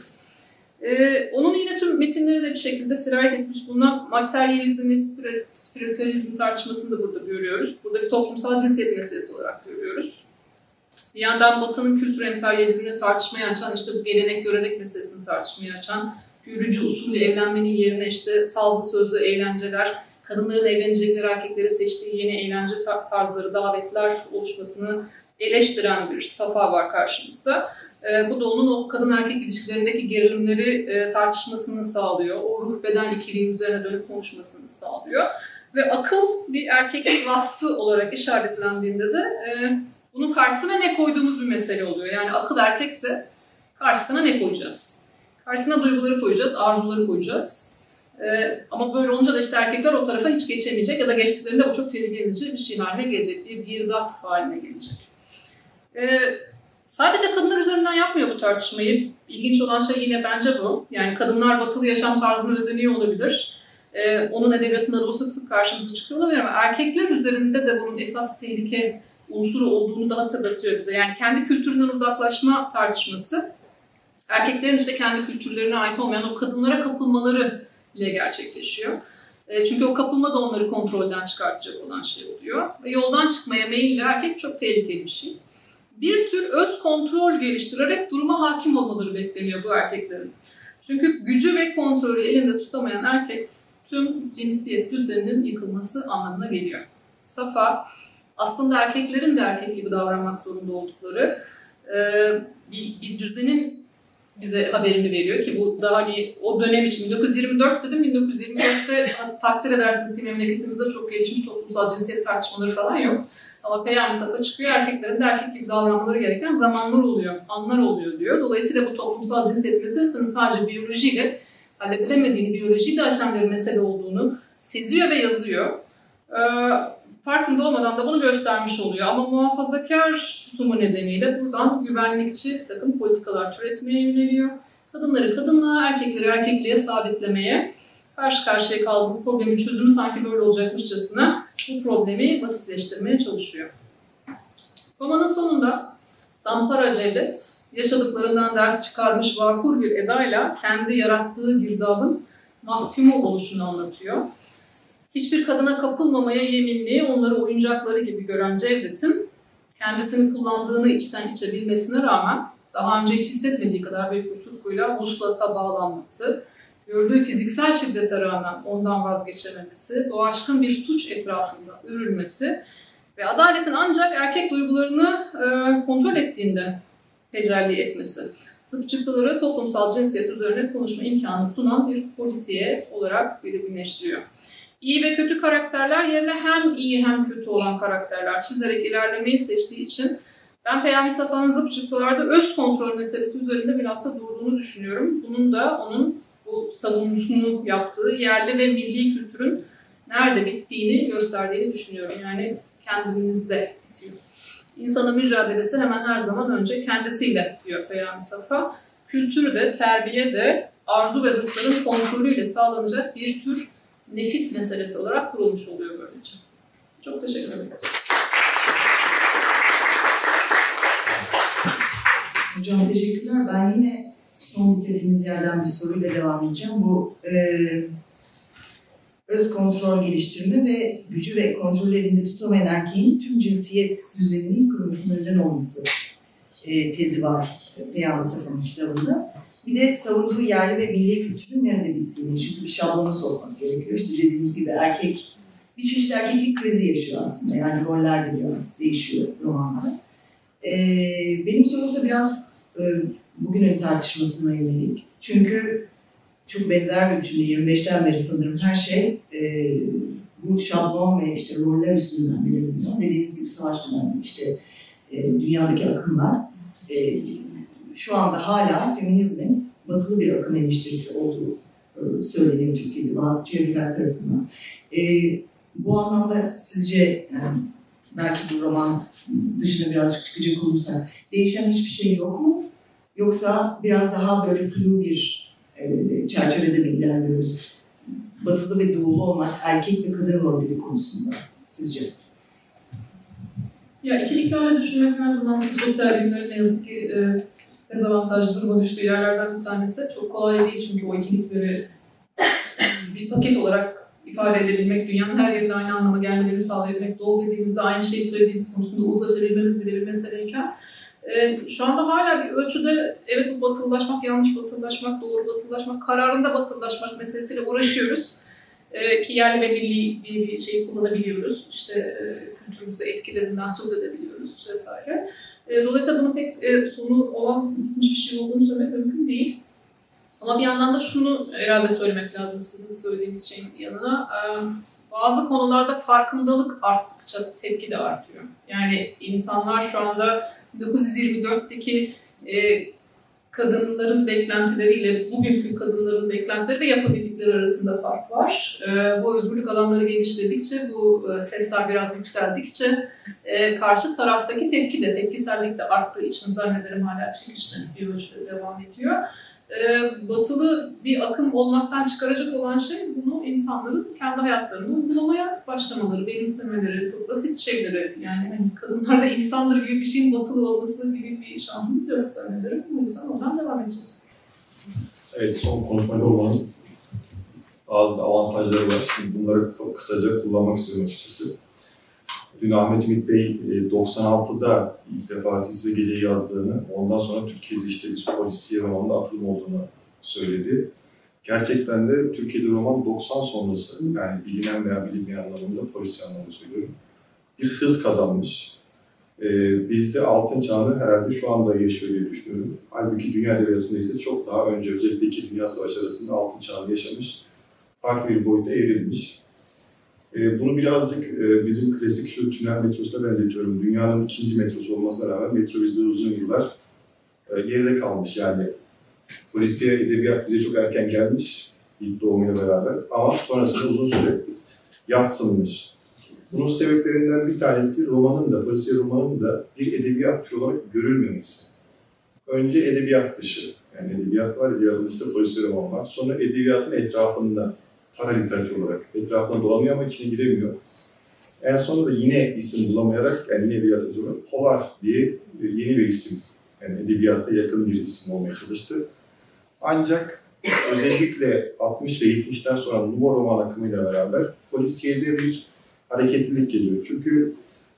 E, onun yine tüm metinleri de bir şekilde sirayet etmiş bulunan materyalizm ve spiritüalizm tartışmasını da burada görüyoruz. Burada bir toplumsal cinsiyet meselesi olarak görüyoruz. Bir yandan Batı'nın kültür emperyalizmini tartışmaya açan, işte bu gelenek görenek meselesini tartışmaya açan, görücü usulü evlenmenin yerine işte sazlı sözlü eğlenceler, kadınların evlenecekleri erkekleri seçtiği yeni eğlence tarzları, davetler oluşmasını eleştiren bir safa var karşımızda. E, bu da onun o kadın erkek ilişkilerindeki gerilimleri e, tartışmasını sağlıyor. O ruh beden ikiliği üzerine dönüp konuşmasını sağlıyor. Ve akıl bir erkeklik vasfı olarak işaretlendiğinde de e, bunun karşısına ne koyduğumuz bir mesele oluyor. Yani akıl erkekse karşısına ne koyacağız? Karşısına duyguları koyacağız, arzuları koyacağız. Ee, ama böyle olunca da işte erkekler o tarafa hiç geçemeyecek ya da geçtiklerinde bu çok tehlikeli bir şey haline gelecek, bir girdap haline gelecek. Ee, sadece kadınlar üzerinden yapmıyor bu tartışmayı. İlginç olan şey yine bence bu. Yani kadınlar batılı yaşam tarzını özeniyor olabilir. Ee, onun edebiyatında da bu sık sık karşımıza çıkıyor olabilir ama erkekler üzerinde de bunun esas tehlike unsuru olduğunu da hatırlatıyor bize. Yani kendi kültüründen uzaklaşma tartışması erkeklerin işte kendi kültürlerine ait olmayan o kadınlara kapılmaları ile gerçekleşiyor. E, çünkü o kapılma da onları kontrolden çıkartacak olan şey oluyor. Ve yoldan çıkmaya meyilli erkek çok tehlikeli bir şey. Bir tür öz kontrol geliştirerek duruma hakim olmaları bekleniyor bu erkeklerin. Çünkü gücü ve kontrolü elinde tutamayan erkek tüm cinsiyet düzeninin yıkılması anlamına geliyor. Safa aslında erkeklerin de erkek gibi davranmak zorunda oldukları e, bir, bir düzenin bize haberini veriyor ki bu daha hani o dönem için 1924 dedim 1924'te takdir edersiniz ki memleketimizde çok gelişmiş toplumsal cinsiyet tartışmaları falan yok. Ama Peyami Safa çıkıyor erkeklerin de erkek gibi davranmaları gereken zamanlar oluyor, anlar oluyor diyor. Dolayısıyla bu toplumsal cinsiyet meselesinin sadece biyolojiyle halledilemediğini, biyolojiyle aşan bir mesele olduğunu seziyor ve yazıyor. Ee, farkında olmadan da bunu göstermiş oluyor. Ama muhafazakar tutumu nedeniyle buradan güvenlikçi takım politikalar türetmeye yöneliyor. Kadınları kadınlığa, erkekleri erkekliğe sabitlemeye, karşı karşıya kaldığımız problemin çözümü sanki böyle olacakmışçasına bu problemi basitleştirmeye çalışıyor. Romanın sonunda Sampara Cevdet, yaşadıklarından ders çıkarmış vakur bir edayla kendi yarattığı girdabın mahkumu oluşunu anlatıyor. Hiçbir kadına kapılmamaya yeminli, onları oyuncakları gibi gören Cevdet'in kendisini kullandığını içten içe bilmesine rağmen daha önce hiç hissetmediği kadar büyük bir tutkuyla vuslata bağlanması, gördüğü fiziksel şiddete rağmen ondan vazgeçememesi, o aşkın bir suç etrafında örülmesi ve adaletin ancak erkek duygularını e, kontrol ettiğinde tecelli etmesi. Zıp çıktıları toplumsal cinsiyet üzerine konuşma imkanı sunan bir polisiye olarak belirginleştiriyor. İyi ve kötü karakterler yerine hem iyi hem kötü olan karakterler çizerek ilerlemeyi seçtiği için ben Peyami Safa'nın zıp çıktılarda öz kontrol meselesi üzerinde bilhassa durduğunu düşünüyorum. Bunun da onun bu savunusunu yaptığı yerli ve milli kültürün nerede bittiğini gösterdiğini düşünüyorum. Yani kendimizde bitiyor. İnsanın mücadelesi hemen her zaman önce kendisiyle diyor Peyami Safa. Kültür de, terbiye de arzu ve hırsların kontrolüyle sağlanacak bir tür nefis meselesi olarak kurulmuş oluyor böylece. Çok teşekkür ederim. Hocam teşekkürler. Ben yine son bitirdiğiniz yerden bir soruyla devam edeceğim. Bu e, öz kontrol geliştirme ve gücü ve kontrolü elinde tutamayan erkeğin tüm cinsiyet düzeninin yıkılmasına neden olması e, tezi var Peyami Safa'nın kitabında. Bir de savunduğu yerli ve milli kültürün nerede bittiğini, çünkü bir şablonu sormak gerekiyor. İşte dediğiniz gibi erkek, bir çeşit erkeklik krizi yaşıyor aslında. Yani roller de biraz değişiyor romanlar. Ee, benim sorum da biraz e, bugünün tartışmasına yönelik. Çünkü çok benzer bir biçimde 25'ten beri sanırım her şey e, bu şablon ve işte roller üstünden belirleniyor. Dediğiniz gibi savaş dönemi, işte e, dünyadaki akımlar e, şu anda hala feminizmin batılı bir akım eleştirisi olduğu e, söyleniyor Türkiye'de bazı çevreler tarafından. E, bu anlamda sizce yani belki bu roman dışına birazcık çıkacak olursa değişen hiçbir şey yok mu? Yoksa biraz daha böyle flu bir e, çerçevede mi ilerliyoruz? Batılı ve doğulu olmak erkek ve kadın rolleri konusunda sizce? Ya ikiliklerle düşünmek her zaman sosyal bilimlerin ne yazık ki e, dezavantajlı duruma düştüğü yerlerden bir tanesi. Çok kolay değil çünkü o ikilikleri bir paket olarak ifade edebilmek, dünyanın her yerinde aynı anlama gelmelerini sağlayabilmek, doğu dediğimizde aynı şeyi söylediğimiz konusunda uzlaşabilmemiz bile bir meseleyken e, şu anda hala bir ölçüde evet bu batılılaşmak, yanlış batılılaşmak, doğru batılılaşmak, kararında batılılaşmak meselesiyle uğraşıyoruz. E, ki yerli ve milli diye bir şey kullanabiliyoruz. İşte e, kültürümüze etkilerinden söz edebiliyoruz vesaire. E, dolayısıyla bunun pek e, sonu olan bitmiş bir şey olduğunu söylemek mümkün değil. Ama bir yandan da şunu herhalde söylemek lazım sizin söylediğiniz şeyin yanına. E, bazı konularda farkındalık arttıkça tepki de artıyor. Yani insanlar şu anda 1924'teki e, kadınların beklentileriyle bugünkü kadınların beklentileri ve yapabildikleri arasında fark var. Bu özgürlük alanları genişledikçe, bu sesler biraz yükseldikçe e, karşı taraftaki tepki de, tepkisellik de arttığı için zannederim hala çekişme bir ölçüde devam ediyor e, batılı bir akım olmaktan çıkaracak olan şey bunu insanların kendi hayatlarını uygulamaya başlamaları, benimsemeleri, çok basit şeyleri yani hani kadınlar da insandır gibi bir şeyin batılı olması gibi bir şansımız yok zannederim. O yüzden oradan devam edeceğiz. Evet, son konuşmada olmanın bazı avantajları var. Şimdi bunları kısaca kullanmak istiyorum açıkçası. Dün Ahmet Ümit Bey 96'da e, ilk defa Sis ve Gece'yi yazdığını, ondan sonra Türkiye'de işte bir polisiye romanında atılım olduğunu söyledi. Gerçekten de Türkiye'de roman 90 sonrası, yani bilinen veya bilinmeyen anlamında polisiye anlamında söylüyorum, bir hız kazanmış. Ee, bizde altın çağını herhalde şu anda yaşıyor diye düşünüyorum. Halbuki dünya edebiyatında ise çok daha önce, özellikle iki Dünya Savaşı arasında altın çağını yaşamış, farklı bir boyuta evrilmiş. E, bunu birazcık e, bizim klasik şu tünel metrosuna benzetiyorum. Dünyanın ikinci metrosu olmasına rağmen metro bizde uzun yıllar e, geride kalmış. Yani polisiye edebiyat bize çok erken gelmiş ilk doğumuyla beraber ama sonrasında uzun süre yatsınmış. Bunun sebeplerinden bir tanesi romanın da, polisiye romanın da bir edebiyat türü olarak görülmemesi. Önce edebiyat dışı, yani edebiyat var, edebiyatın işte polisiye roman var. Sonra edebiyatın etrafında para literatür olarak etrafına dolanıyor ama içine giremiyor. En sonunda da yine isim bulamayarak, yani yine edebiyat olarak Polar diye e, yeni bir isim, yani edebiyatta yakın bir isim olmaya çalıştı. Ancak özellikle 60 ve 70'ten sonra Nuvo roman akımıyla beraber polisiyede bir hareketlilik geliyor. Çünkü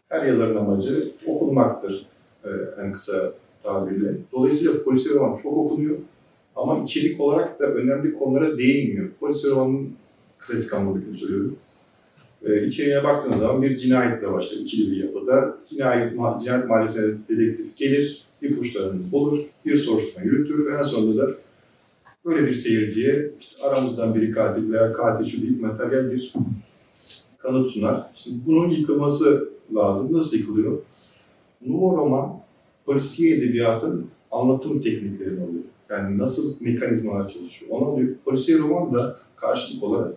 her yazarın amacı okunmaktır e, en kısa tabirle. Dolayısıyla polisiye roman çok okunuyor ama içerik olarak da önemli konulara değinmiyor. Polisiye romanın klasik anlamda söylüyorum. E, içeriğine baktığınız zaman bir cinayetle başlar, ikili bir yapıda. Cinayet, cinayet mahallesine dedektif gelir, ipuçlarını bulur, bir soruşturma yürütür ve en sonunda da böyle bir seyirciye işte aramızdan biri katil veya katil şu deyip materyal bir kanıt sunar. Şimdi bunun yıkılması lazım. Nasıl yıkılıyor? Nuvo roman, polisiye edebiyatın anlatım teknikleri oluyor. Yani nasıl mekanizmalar çalışıyor. Ona diyor, polisiye roman da karşılık olarak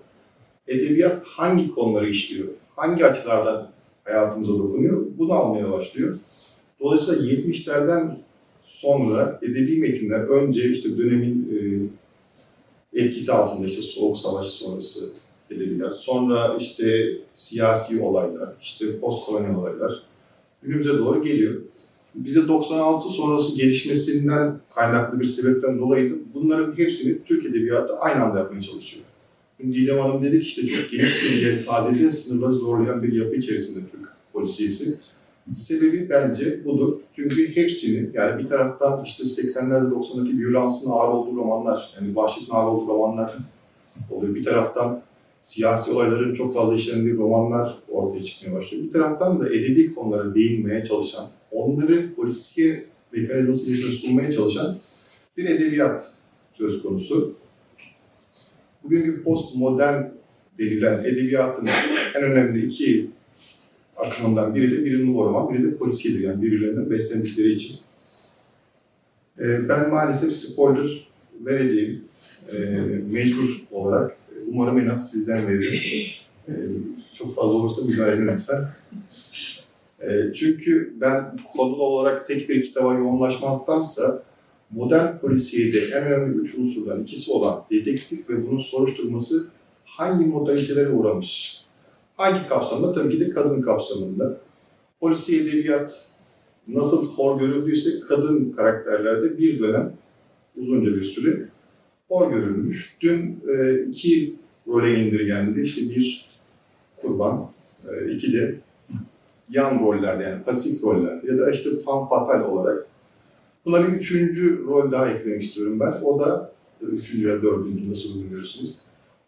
edebiyat hangi konuları işliyor, hangi açılardan hayatımıza dokunuyor, bunu almaya başlıyor. Dolayısıyla 70'lerden sonra edebi metinler önce işte dönemin e, etkisi altında işte Soğuk Savaş sonrası edebiyat, sonra işte siyasi olaylar, işte postkolonyal olaylar günümüze doğru geliyor. Bize 96 sonrası gelişmesinden kaynaklı bir sebepten dolayı da bunların hepsini Türk Edebiyatı aynı anda yapmaya çalışıyor. Didem Hanım dedik işte çok geniş bir yelpazede sınırları zorlayan bir yapı içerisinde Türk polisiyesi. Sebebi bence budur. Çünkü hepsini yani bir taraftan işte 80'lerde 90'daki viyolansın ağır olduğu romanlar, yani vahşetin ağır olduğu romanlar oluyor. Bir taraftan siyasi olayların çok fazla işlendiği romanlar ortaya çıkmaya başlıyor. Bir taraftan da edebi konulara değinmeye çalışan, onları polisiye mekanizması sunmaya çalışan bir edebiyat söz konusu bugünkü postmodern denilen edebiyatın en önemli iki akımından biri de biri roman, biri de polisiyedir. Yani birbirlerinden beslendikleri için. Ee, ben maalesef spoiler vereceğim. Ee, mecbur olarak. Umarım en az sizden veririm. Ee, çok fazla olursa müdahale edin lütfen. Ee, çünkü ben konulu olarak tek bir kitaba yoğunlaşmaktansa modern polisiyede en önemli üç unsurdan ikisi olan dedektif ve bunun soruşturması hangi modalitelere uğramış? Hangi kapsamda? Tabii ki de kadın kapsamında. Polisiye edebiyat nasıl hor görüldüyse kadın karakterlerde bir dönem uzunca bir süre hor görülmüş. Dün e, iki role indirgendi. İşte bir kurban, e, iki de yan rollerde yani pasif roller ya da işte fan fatal olarak Buna bir üçüncü rol daha eklemek istiyorum ben. O da, üçüncü veya dördüncü nasıl bilmiyorsunuz.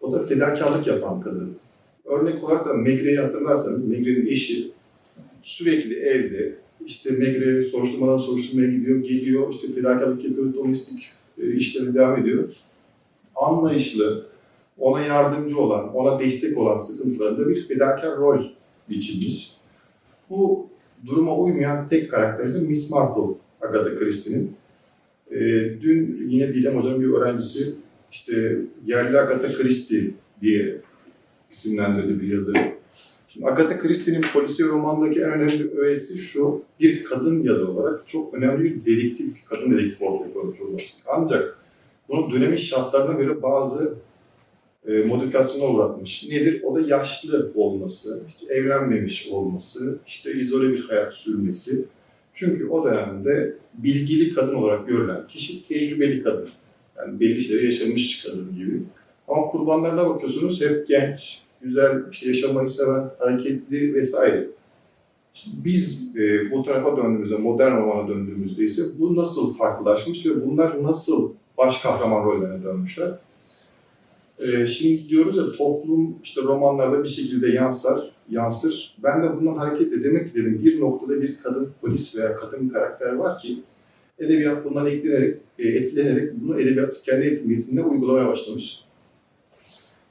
O O da fedakarlık yapan kadın. Örnek olarak da Megre'yi hatırlarsanız, Megre'nin eşi sürekli evde, işte Megre soruşturmadan soruşturmaya gidiyor, geliyor, işte fedakarlık yapıyor, domestik e, işlerine devam ediyor. Anlayışlı, ona yardımcı olan, ona destek olan sıkıntılarında bir fedakar rol biçilmiş. Bu duruma uymayan tek karakter ise Miss Marple, Agatha Christie'nin. E, dün yine Didem Hoca'nın bir öğrencisi işte yerli Agatha Christie diye isimlendirdi bir yazarı. Şimdi Agatha Christie'nin polisiye romandaki en önemli öğesi şu, bir kadın yazar olarak çok önemli bir dedektif, kadın dedektif ortaya koymuş olması. Ancak bunu dönemin şartlarına göre bazı e, modifikasyona uğratmış. Nedir? O da yaşlı olması, işte evlenmemiş olması, işte izole bir hayat sürmesi. Çünkü o dönemde bilgili kadın olarak görülen kişi tecrübeli kadın. Yani belli şeyleri yaşamış kadın gibi. Ama kurbanlarına bakıyorsunuz hep genç, güzel, işte yaşamayı seven, hareketli vesaire. Şimdi biz e, bu tarafa döndüğümüzde, modern romana döndüğümüzde ise bu nasıl farklılaşmış ve bunlar nasıl baş kahraman rollerine dönmüşler? E, şimdi diyoruz ya toplum işte romanlarda bir şekilde yansır, yansır. Ben de bundan hareketle demek dedim bir noktada bir kadın polis veya kadın karakter var ki edebiyat bundan etkilenerek, e, etkilenerek bunu edebiyat kendi etkisinde uygulamaya başlamış.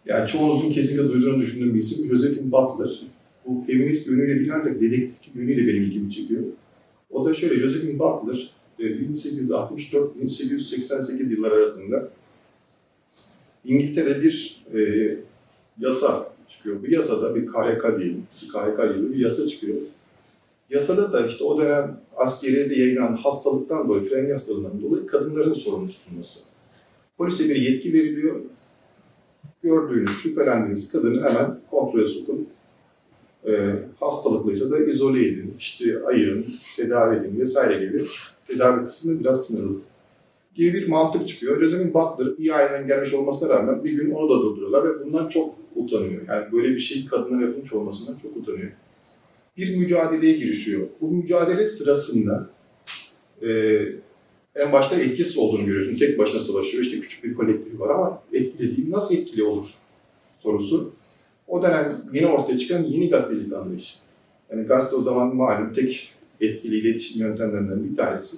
Yani çoğunuzun kesinlikle duyduğunu düşündüğüm bir isim Josephine Butler. Bu feminist yönüyle değil ancak dedektif yönüyle benim ilgimi çekiyor. O da şöyle, Josephine Butler 1864-1888 yıllar arasında İngiltere'de bir e, yasa çıkıyor. Bu yasada bir KHK değil, bir KHK gibi bir yasa çıkıyor. Yasada da işte o dönem askeriyede yayılan hastalıktan dolayı, fren hastalığından dolayı kadınların sorumlu tutulması. Polise bir yetki veriliyor. Gördüğünüz, şüphelendiğiniz kadını hemen kontrole sokun. Ee, hastalıklıysa da izole edin, işte ayırın, tedavi edin vesaire gibi tedavi kısmı biraz sınırlı gibi bir mantık çıkıyor. Josephine Butler iyi aileden gelmiş olmasına rağmen bir gün onu da durduruyorlar ve bundan çok utanıyor. Yani böyle bir şey kadınlara yapılmış olmasından çok utanıyor. Bir mücadeleye girişiyor. Bu mücadele sırasında e, en başta etkisiz olduğunu görüyorsun. Tek başına savaşıyor. İşte küçük bir kolektifi var ama etkili değil. Nasıl etkili olur sorusu. O dönem yeni ortaya çıkan yeni gazetecilik anlayışı. Yani gazete o zaman malum tek etkili iletişim yöntemlerinden bir tanesi.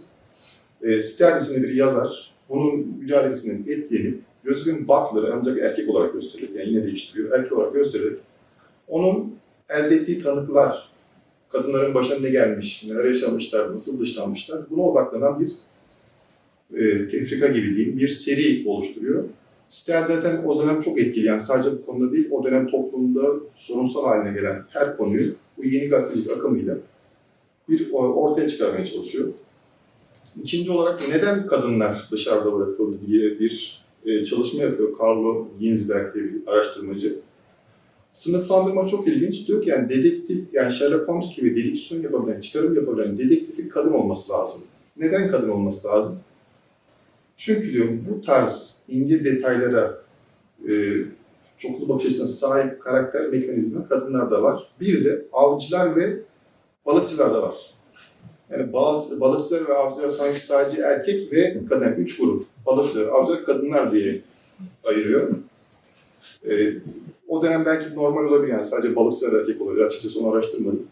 E, Ster isimli bir yazar, bunun mücadelesinden etkilenip Josephine Butler'ı ancak erkek olarak gösterir, yani yine değiştiriyor, erkek olarak gösterir. Onun elde ettiği tanıklar, kadınların başına ne gelmiş, neler yaşamışlar, nasıl dışlanmışlar, buna odaklanan bir e, tefrika gibi diyeyim, bir seri oluşturuyor. Ster zaten o dönem çok etkili, yani sadece bu konuda değil, o dönem toplumda sorunsal haline gelen her konuyu bu yeni gazetecilik akımıyla bir ortaya çıkarmaya çalışıyor. İkinci olarak neden kadınlar dışarıda bırakıldı diye bir e, çalışma yapıyor Carlo Ginsberg diye bir araştırmacı. Sınıflandırma çok ilginç. Diyor ki yani dedektif, yani Sherlock Holmes gibi dediktisyon yapabilen, çıkarım yapabilen dedektifin kadın olması lazım. Neden kadın olması lazım? Çünkü diyor bu tarz ince detaylara e, çoklu bakış açısına sahip karakter mekanizma kadınlarda var. Bir de avcılar ve balıkçılar da var. Yani balıkçılar ve avcılar sanki sadece erkek ve kadın, üç grup. Balıkçılar, avcılar, kadınlar diye ayırıyor. Ee, o dönem belki normal olabilir yani sadece balıkçılar erkek olabilir. Açıkçası onu araştırmadım.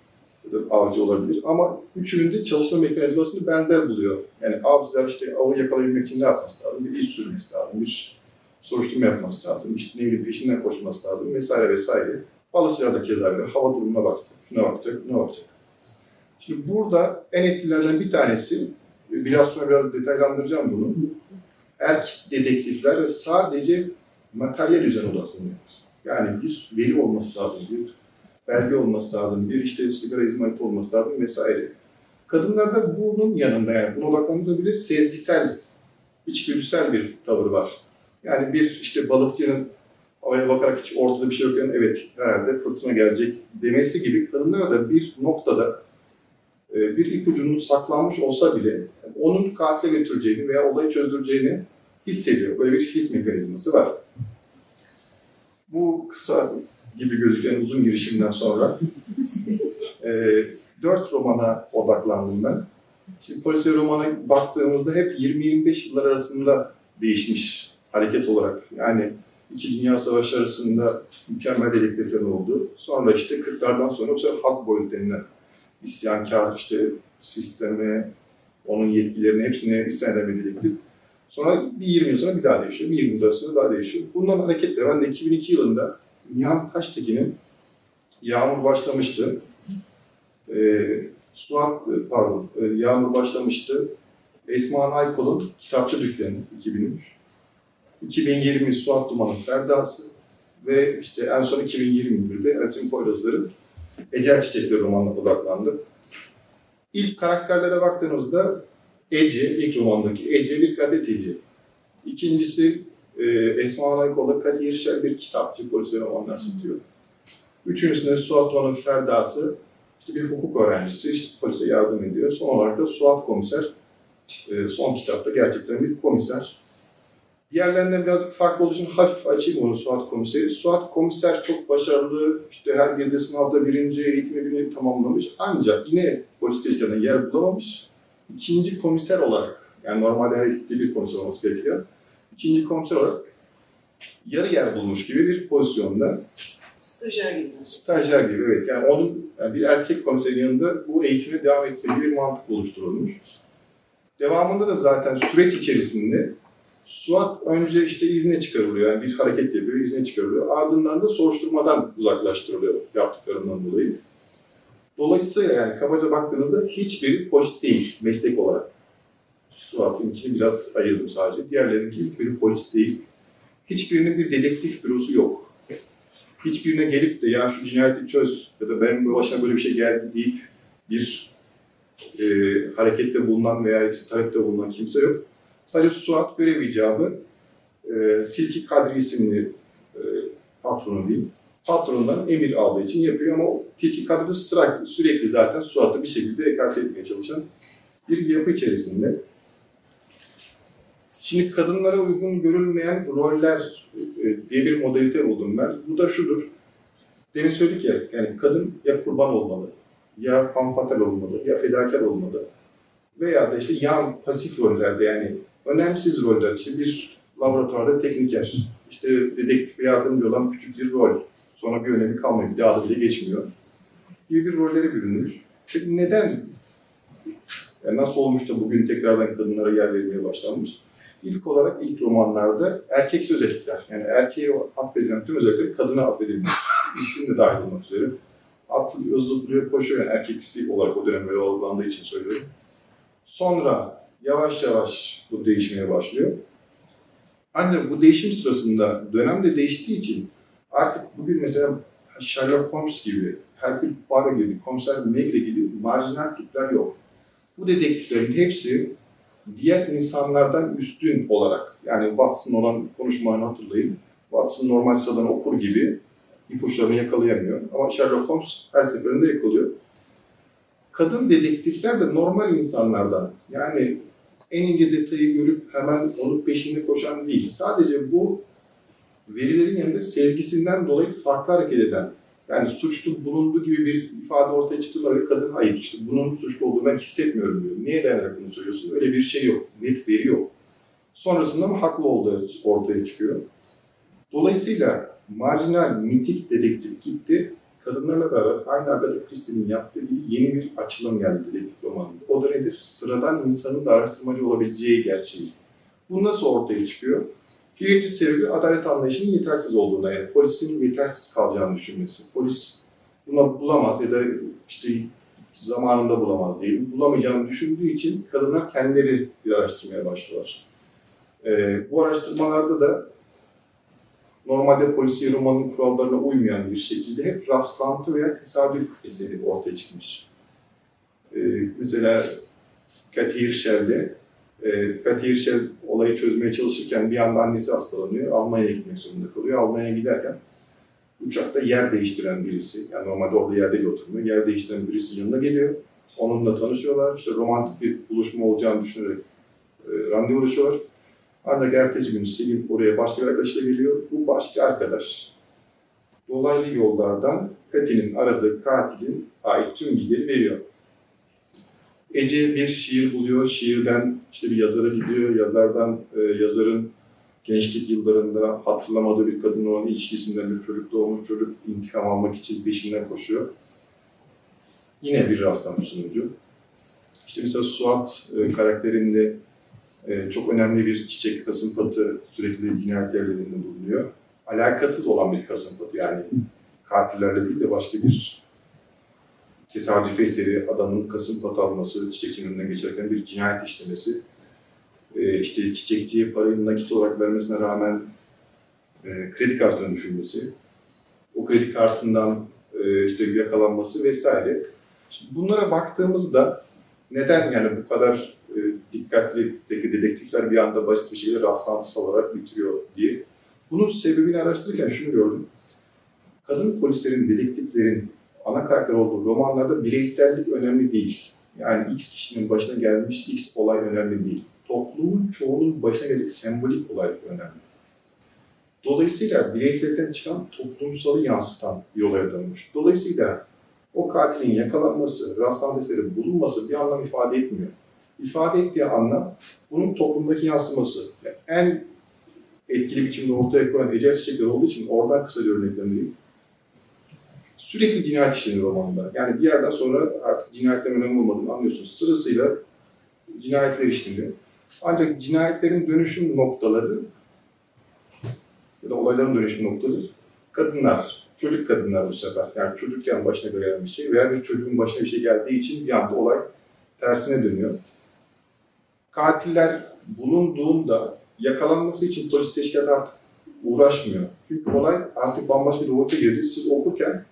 Avcı olabilir. Ama üçünün de çalışma mekanizmasını benzer buluyor. Yani avcılar işte avı yakalayabilmek için ne yapması lazım? Bir iş sürmesi lazım, bir soruşturma yapması lazım, işte ne bileyim peşinden koşması lazım vesaire vesaire. Balıkçılar da keza öyle. Hava durumuna bakacak, şuna bakacak, buna bakacak. Şimdi burada en etkililerden bir tanesi, biraz sonra biraz detaylandıracağım bunu. Erkek dedektifler sadece materyal üzerine odaklanıyor. Yani bir veri olması lazım, bir belge olması lazım, bir işte sigara izmariti olması lazım vesaire. Kadınlarda bunun yanında yani buna odaklandığı bile sezgisel, içgüdüsel bir tavır var. Yani bir işte balıkçının havaya bakarak hiç ortada bir şey yokken evet herhalde fırtına gelecek demesi gibi kadınlara da bir noktada bir ipucunun saklanmış olsa bile onun katile götüreceğini veya olayı çözdüreceğini hissediyor. Böyle bir his mekanizması var. Bu kısa gibi gözüken uzun girişimden sonra e, dört romana odaklandım ben. Şimdi polisiye romana baktığımızda hep 20-25 yıllar arasında değişmiş hareket olarak. Yani İki Dünya Savaşı arasında mükemmel dedektifler oldu. Sonra işte 40'lardan sonra bu sefer halk boyut denilen isyankar işte sisteme, onun yetkilerini eden bir dedektif. Sonra bir 20 yıl sonra bir daha değişiyor, bir 20 yıl sonra daha değişiyor. Bundan hareketle ben de 2002 yılında Nihan Taştekin'in Yağmur başlamıştı. Ee, Suat, pardon, e, Yağmur başlamıştı. Esma Aykol'un Kitapçı Dükkanı 2003. 2020 Suat Duman'ın Ferdası ve işte en son 2021'de Elçin Poyrazlar'ın Ecel Çiçekleri romanına odaklandı. İlk karakterlere baktığınızda Ece, ilk romandaki Ece bir gazeteci. İkincisi e, Esma Aykol'la Kadir Şer bir kitapçı, polis ve romanlar satıyor. Üçüncüsünde Suat Duman'ın Ferdası, işte bir hukuk öğrencisi, işte polise yardım ediyor. Son olarak da Suat Komiser, e, son kitapta gerçekten bir komiser. Diğerlerinden birazcık farklı olduğu için hafif açayım onu Suat Komiser'i. Suat Komiser çok başarılı, işte her bir de sınavda birinci eğitimi birini tamamlamış. Ancak yine polis tezgahında yer bulamamış. İkinci komiser olarak, yani normalde her ekipte bir komiser olması gerekiyor. İkinci komiser olarak yarı yer bulmuş gibi bir pozisyonda. Stajyer gibi. Stajyer gibi evet. Yani onun yani bir erkek komiserin yanında bu eğitime devam etse gibi bir mantık oluşturulmuş. Devamında da zaten süreç içerisinde Suat önce işte izne çıkarılıyor. Yani bir hareket yapıyor, izne çıkarılıyor. Ardından da soruşturmadan uzaklaştırılıyor yaptıklarından dolayı. Dolayısıyla yani kabaca baktığınızda hiçbiri polis değil meslek olarak. Suat'ın için biraz ayırdım sadece. Diğerlerinki hiçbiri polis değil. Hiçbirinin bir dedektif bürosu yok hiçbirine gelip de ya şu cinayeti çöz ya da benim başıma böyle bir şey geldi deyip bir e, harekette bulunan veya işte talepte bulunan kimse yok. Sadece Suat görev icabı e, Tilki Kadri isimli e, patronu diyeyim. Patronundan emir aldığı için yapıyor ama Tilki Kadri sürekli, sürekli zaten Suat'ı bir şekilde ekarte etmeye çalışan bir yapı içerisinde. Şimdi kadınlara uygun görülmeyen roller e, diye bir modalite buldum ben. Bu da şudur. Demin söyledik ya, yani kadın ya kurban olmalı, ya fanfatal olmalı, ya fedakar olmalı. Veya da işte yan pasif rollerde yani önemsiz roller. İşte bir laboratuvarda tekniker, işte dedektif yardımcı olan küçük bir rol. Sonra bir önemi kalmıyor, bir daha da bile geçmiyor. Gibi bir rollere bürünmüş. Peki neden? Yani nasıl olmuş da bugün tekrardan kadınlara yer verilmeye başlanmış? İlk olarak ilk romanlarda erkeksi özellikler, yani erkeğe atfedilen tüm özellikleri kadına atfedilmiş. İsim de dahil olmak üzere. Atlıyor, zıplıyor, koşuyor yani erkeksi olarak o dönem böyle algılandığı için söylüyorum. Sonra yavaş yavaş bu değişmeye başlıyor. Ancak bu değişim sırasında dönem de değiştiği için artık bugün mesela Sherlock Holmes gibi, Hercule Poirot gibi, Komiser Megre gibi marjinal tipler yok. Bu dedektiflerin hepsi diğer insanlardan üstün olarak, yani Watson olan konuşmalarını hatırlayın, Watson normal sıradan okur gibi ipuçlarını yakalayamıyor. Ama Sherlock Holmes her seferinde yakalıyor. Kadın dedektifler de normal insanlardan, yani en ince detayı görüp hemen onun peşinde koşan değil. Sadece bu verilerin yanında sezgisinden dolayı farklı hareket eden, yani suçlu bulundu gibi bir ifade ortaya çıktığında kadın hayır işte bunun suçlu olduğunu ben hissetmiyorum diyor. Niye dayanarak bunu söylüyorsun? Öyle bir şey yok. Net veri yok. Sonrasında mı haklı olduğu ortaya çıkıyor. Dolayısıyla marjinal, mitik dedektif gitti. Kadınlarla beraber aynı Agatha Christie'nin yaptığı gibi yeni bir açılım geldi dedektif romanında. O da nedir? Sıradan insanın da araştırmacı olabileceği gerçeği. Bu nasıl ortaya çıkıyor? Birinci sebebi adalet anlayışının yetersiz olduğunda, yani polisin yetersiz kalacağını düşünmesi. Polis bunu bulamaz ya da işte zamanında bulamaz değil, bulamayacağını düşündüğü için kadınlar kendileri bir araştırmaya başlıyorlar. Ee, bu araştırmalarda da normalde polisiye romanın kurallarına uymayan bir şekilde hep rastlantı veya tesadüf eseri ortaya çıkmış. Ee, mesela Cathy Hirschel'de e, Cathy Hirschel olayı çözmeye çalışırken bir anda annesi hastalanıyor. Almanya'ya gitmek zorunda kalıyor. Almanya'ya giderken uçakta yer değiştiren birisi, yani normalde orada yerde bir oturmuyor, yer değiştiren birisi yanına geliyor. Onunla tanışıyorlar. İşte romantik bir buluşma olacağını düşünerek e, randevulaşıyorlar. Ancak ertesi gün Selim oraya başka bir arkadaşıyla geliyor. Bu başka arkadaş dolaylı yollardan Kathy'nin aradığı katilin ait tüm bilgileri veriyor. Ece bir şiir buluyor, şiirden işte bir yazara gidiyor, yazardan e, yazarın gençlik yıllarında hatırlamadığı bir kadın olan ilişkisinden bir çocuk doğmuş çocuk intikam almak için peşinden koşuyor. Yine bir rastlantı sonucu. İşte mesela Suat e, karakterinde e, çok önemli bir çiçek kasımpatı sürekli cinayet yerlerinde bulunuyor. Alakasız olan bir kasımpatı yani katillerle değil de başka bir tesadüfi eseri adamın kasımpatı alması, çiçekçinin önüne geçerken bir cinayet işlemesi. E, işte çiçekçiye parayı nakit olarak vermesine rağmen e, kredi kartını düşünmesi, o kredi kartından e, işte yakalanması vesaire. Şimdi bunlara baktığımızda neden yani bu kadar e, dikkatli dedektifler bir anda basit bir şekilde rastlantısal olarak bitiriyor diye. Bunun sebebini araştırırken şunu gördüm. Kadın polislerin, dedektiflerin ana karakter olduğu romanlarda bireysellik önemli değil. Yani X kişinin başına gelmiş X olay önemli değil. Toplumun çoğunun başına gelecek sembolik olay önemli. Dolayısıyla bireysellikten çıkan toplumsalı yansıtan bir olaya dönmüş. Dolayısıyla o katilin yakalanması, rastlantı eseri bulunması bir anlam ifade etmiyor. İfade ettiği anlam bunun toplumdaki yansıması. Yani en etkili biçimde ortaya koyan ecel çiçekler olduğu için oradan kısa bir örneklendireyim. Sürekli cinayet işlenir romanda. Yani bir yerden sonra artık cinayetlerin önemli olmadığını anlıyorsunuz. Sırasıyla cinayetler işleniyor. Ancak cinayetlerin dönüşüm noktaları ya da olayların dönüşüm noktaları kadınlar, çocuk kadınlar bu sefer. Yani çocukken başına gelen bir şey veya bir çocuğun başına bir şey geldiği için bir anda olay tersine dönüyor. Katiller bulunduğunda yakalanması için polis teşkilatı artık uğraşmıyor. Çünkü olay artık bambaşka bir boyuta girdi. Siz okurken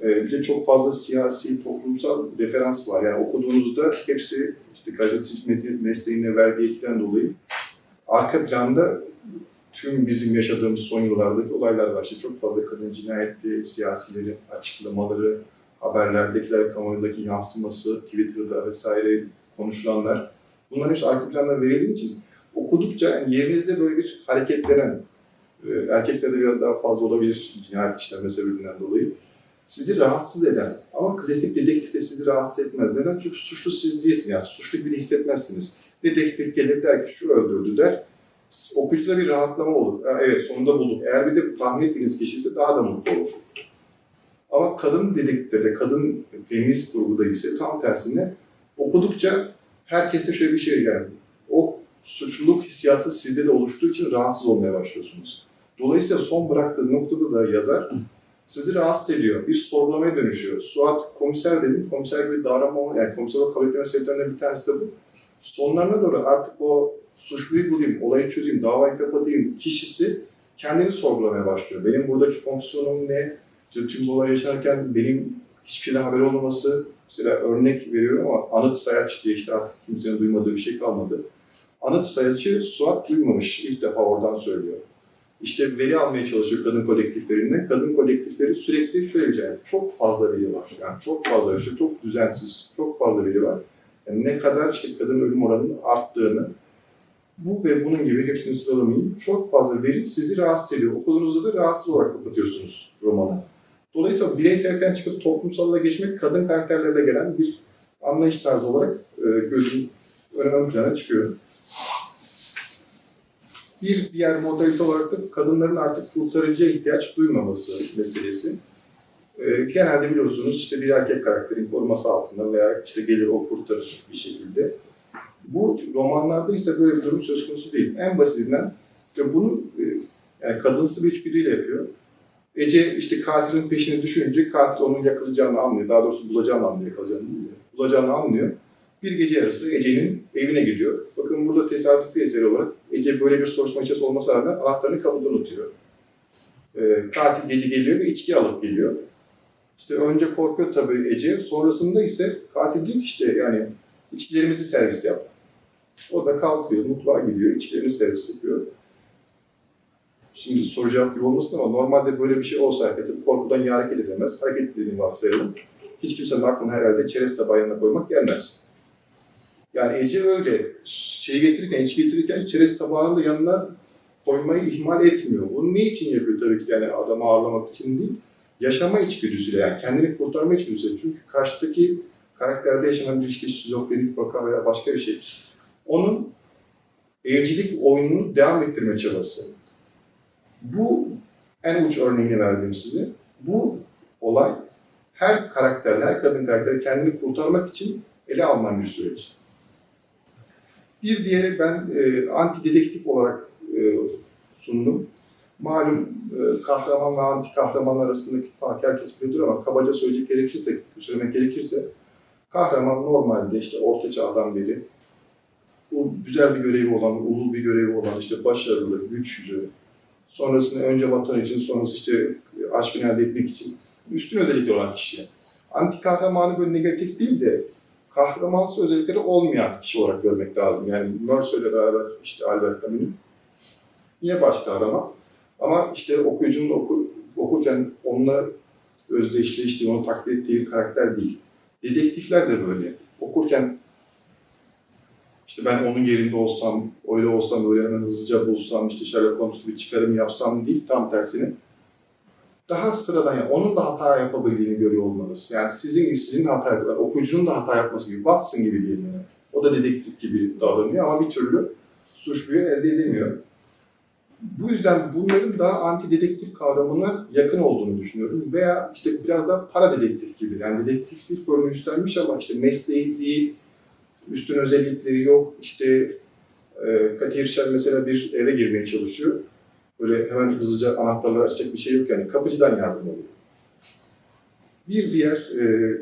e, bir de çok fazla siyasi, toplumsal referans var. Yani okuduğunuzda hepsi işte gazetecilik mesleğine verdiği etkiden dolayı arka planda tüm bizim yaşadığımız son yıllardaki olaylar var. İşte çok fazla kadın cinayeti, siyasilerin açıklamaları, haberlerdekiler, kamuoyundaki yansıması, Twitter'da vesaire konuşulanlar. Bunların hepsi arka planda verildiği için okudukça yerinizde böyle bir hareketlenen, e, erkeklerde biraz daha fazla olabilir cinayet işleme sebebinden dolayı. Sizi rahatsız eden ama klasik dedektif de sizi rahatsız etmez. Neden? Çünkü suçlu siz değilsiniz. Yani suçlu bile hissetmezsiniz. Dedektif gelir der ki şu öldürdü der. Okuyucuda bir rahatlama olur. Ha, evet sonunda bulduk. Eğer bir de tahmin ettiğiniz kişi ise daha da mutlu olur. Ama kadın dedektiflerde, kadın feminist kurguda ise tam tersine okudukça herkeste şöyle bir şey geldi. O suçluluk hissiyatı sizde de oluştuğu için rahatsız olmaya başlıyorsunuz. Dolayısıyla son bıraktığı noktada da yazar sizi rahatsız ediyor. Bir sorgulamaya dönüşüyor. Suat komiser dedim. Komiser bir davranma, yani komiser olarak kabul sebeplerinden bir tanesi de bu. Sonlarına doğru artık o suçluyu bulayım, olayı çözeyim, davayı kapatayım kişisi kendini sorgulamaya başlıyor. Benim buradaki fonksiyonum ne? Tüm bu olay yaşarken benim hiçbir şeyden haber olmaması, mesela örnek veriyorum ama anıt sayaç diye işte artık kimsenin duymadığı bir şey kalmadı. Anıt sayaçı Suat duymamış, ilk defa oradan söylüyor. İşte veri almaya çalışıyor kadın kolektiflerinden. Kadın kolektifleri sürekli şöyle bir şey, çok fazla veri var. Yani çok fazla veri, çok düzensiz, çok fazla veri var. Yani ne kadar işte kadın ölüm oranının arttığını, bu ve bunun gibi hepsini sıralamayayım. Çok fazla veri sizi rahatsız ediyor. Okuduğunuzda da rahatsız olarak kapatıyorsunuz romanı. Dolayısıyla bireysellikten çıkıp toplumsalla geçmek kadın karakterlerle gelen bir anlayış tarzı olarak e, gözüm ön plana çıkıyor. Bir diğer modalite olarak da kadınların artık kurtarıcıya ihtiyaç duymaması meselesi. E, genelde biliyorsunuz işte bir erkek karakterin koruması altında veya işte gelir o kurtarır bir şekilde. Bu romanlarda ise böyle bir durum söz konusu değil. En basitinden ve bunu e, yani kadınsı bir içgüdüyle yapıyor. Ece işte katilin peşine düşünce katil onun yakalayacağını anlıyor. Daha doğrusu bulacağını anlıyor, yakalayacağını değil. Bulacağını anlıyor. Bir gece yarısı Ece'nin evine gidiyor. Bakın burada tesadüfi eseri olarak Ece böyle bir soruşturma içerisinde olması rağmen anahtarını kapıda unutuyor. E, katil gece geliyor ve içki alıp geliyor. İşte önce korkuyor tabii Ece. Sonrasında ise katil diyor ki işte yani içkilerimizi servis yap. O da kalkıyor, mutfağa gidiyor, içkilerini servis yapıyor. Şimdi soru cevap gibi olmasın ama normalde böyle bir şey olsa herkesin korkudan ya hareket edemez. Hareket ettiğini varsayalım. Hiç kimsenin aklına herhalde çerez tabağı yanına koymak gelmez. Yani Ece öyle şey getirirken, içki getirirken çerez tabağını yanına koymayı ihmal etmiyor. Bunu ne için yapıyor tabii ki yani adamı ağırlamak için değil. Yaşama içgüdüsüyle yani kendini kurtarma içgüdüsüyle. Çünkü karşıdaki karakterde yaşanan bir işte şizofrenik vaka veya başka bir şey. Onun evcilik oyununu devam ettirme çabası. Bu en uç örneğini verdim size. Bu olay her karakter, her kadın karakteri kendini kurtarmak için ele alınan bir süreç. Bir diğeri ben e, anti dedektif olarak e, sundum. Malum e, kahraman ve anti kahraman arasındaki fark herkes biliyordur ama kabaca söyleyecek gerekirse, söylemek gerekirse kahraman normalde işte orta çağdan beri bu güzel bir görevi olan, ulu bir görevi olan, işte başarılı, güçlü, sonrasında önce vatan için, sonrası işte aşkını elde etmek için üstün özellikleri olan kişi. Anti kahramanı böyle negatif değil de kahramansı özellikleri olmayan kişi olarak görmek lazım. Yani Mercer'le beraber işte Albert Camus'un yine baş kahraman. Ama işte okuyucunun oku, okurken onunla özdeşleştiği, onu takdir ettiği bir karakter değil. Dedektifler de böyle. Okurken işte ben onun yerinde olsam, öyle olsam, böyle hemen hızlıca bulsam, işte Sherlock Holmes gibi çıkarım yapsam değil, tam tersine. Daha sıradan, yani onun da hata yapabildiğini görüyor olmanız. Yani sizin sizin hata yapıyor, okuyucunun da hata yapması gibi, Watson gibi diyelim yani. O da dedektif gibi davranıyor ama bir türlü suçluyu elde edemiyor. Bu yüzden bunların daha anti dedektif kavramına yakın olduğunu düşünüyorum. Veya işte biraz da para dedektif gibi. Yani dedektiflik rolünü üstlenmiş ama işte mesleği üstün özellikleri yok. İşte e, Kadir Şen mesela bir eve girmeye çalışıyor. Böyle hemen hızlıca anahtarları açacak bir şey yok yani. Kapıcıdan yardım alıyor. Bir diğer e,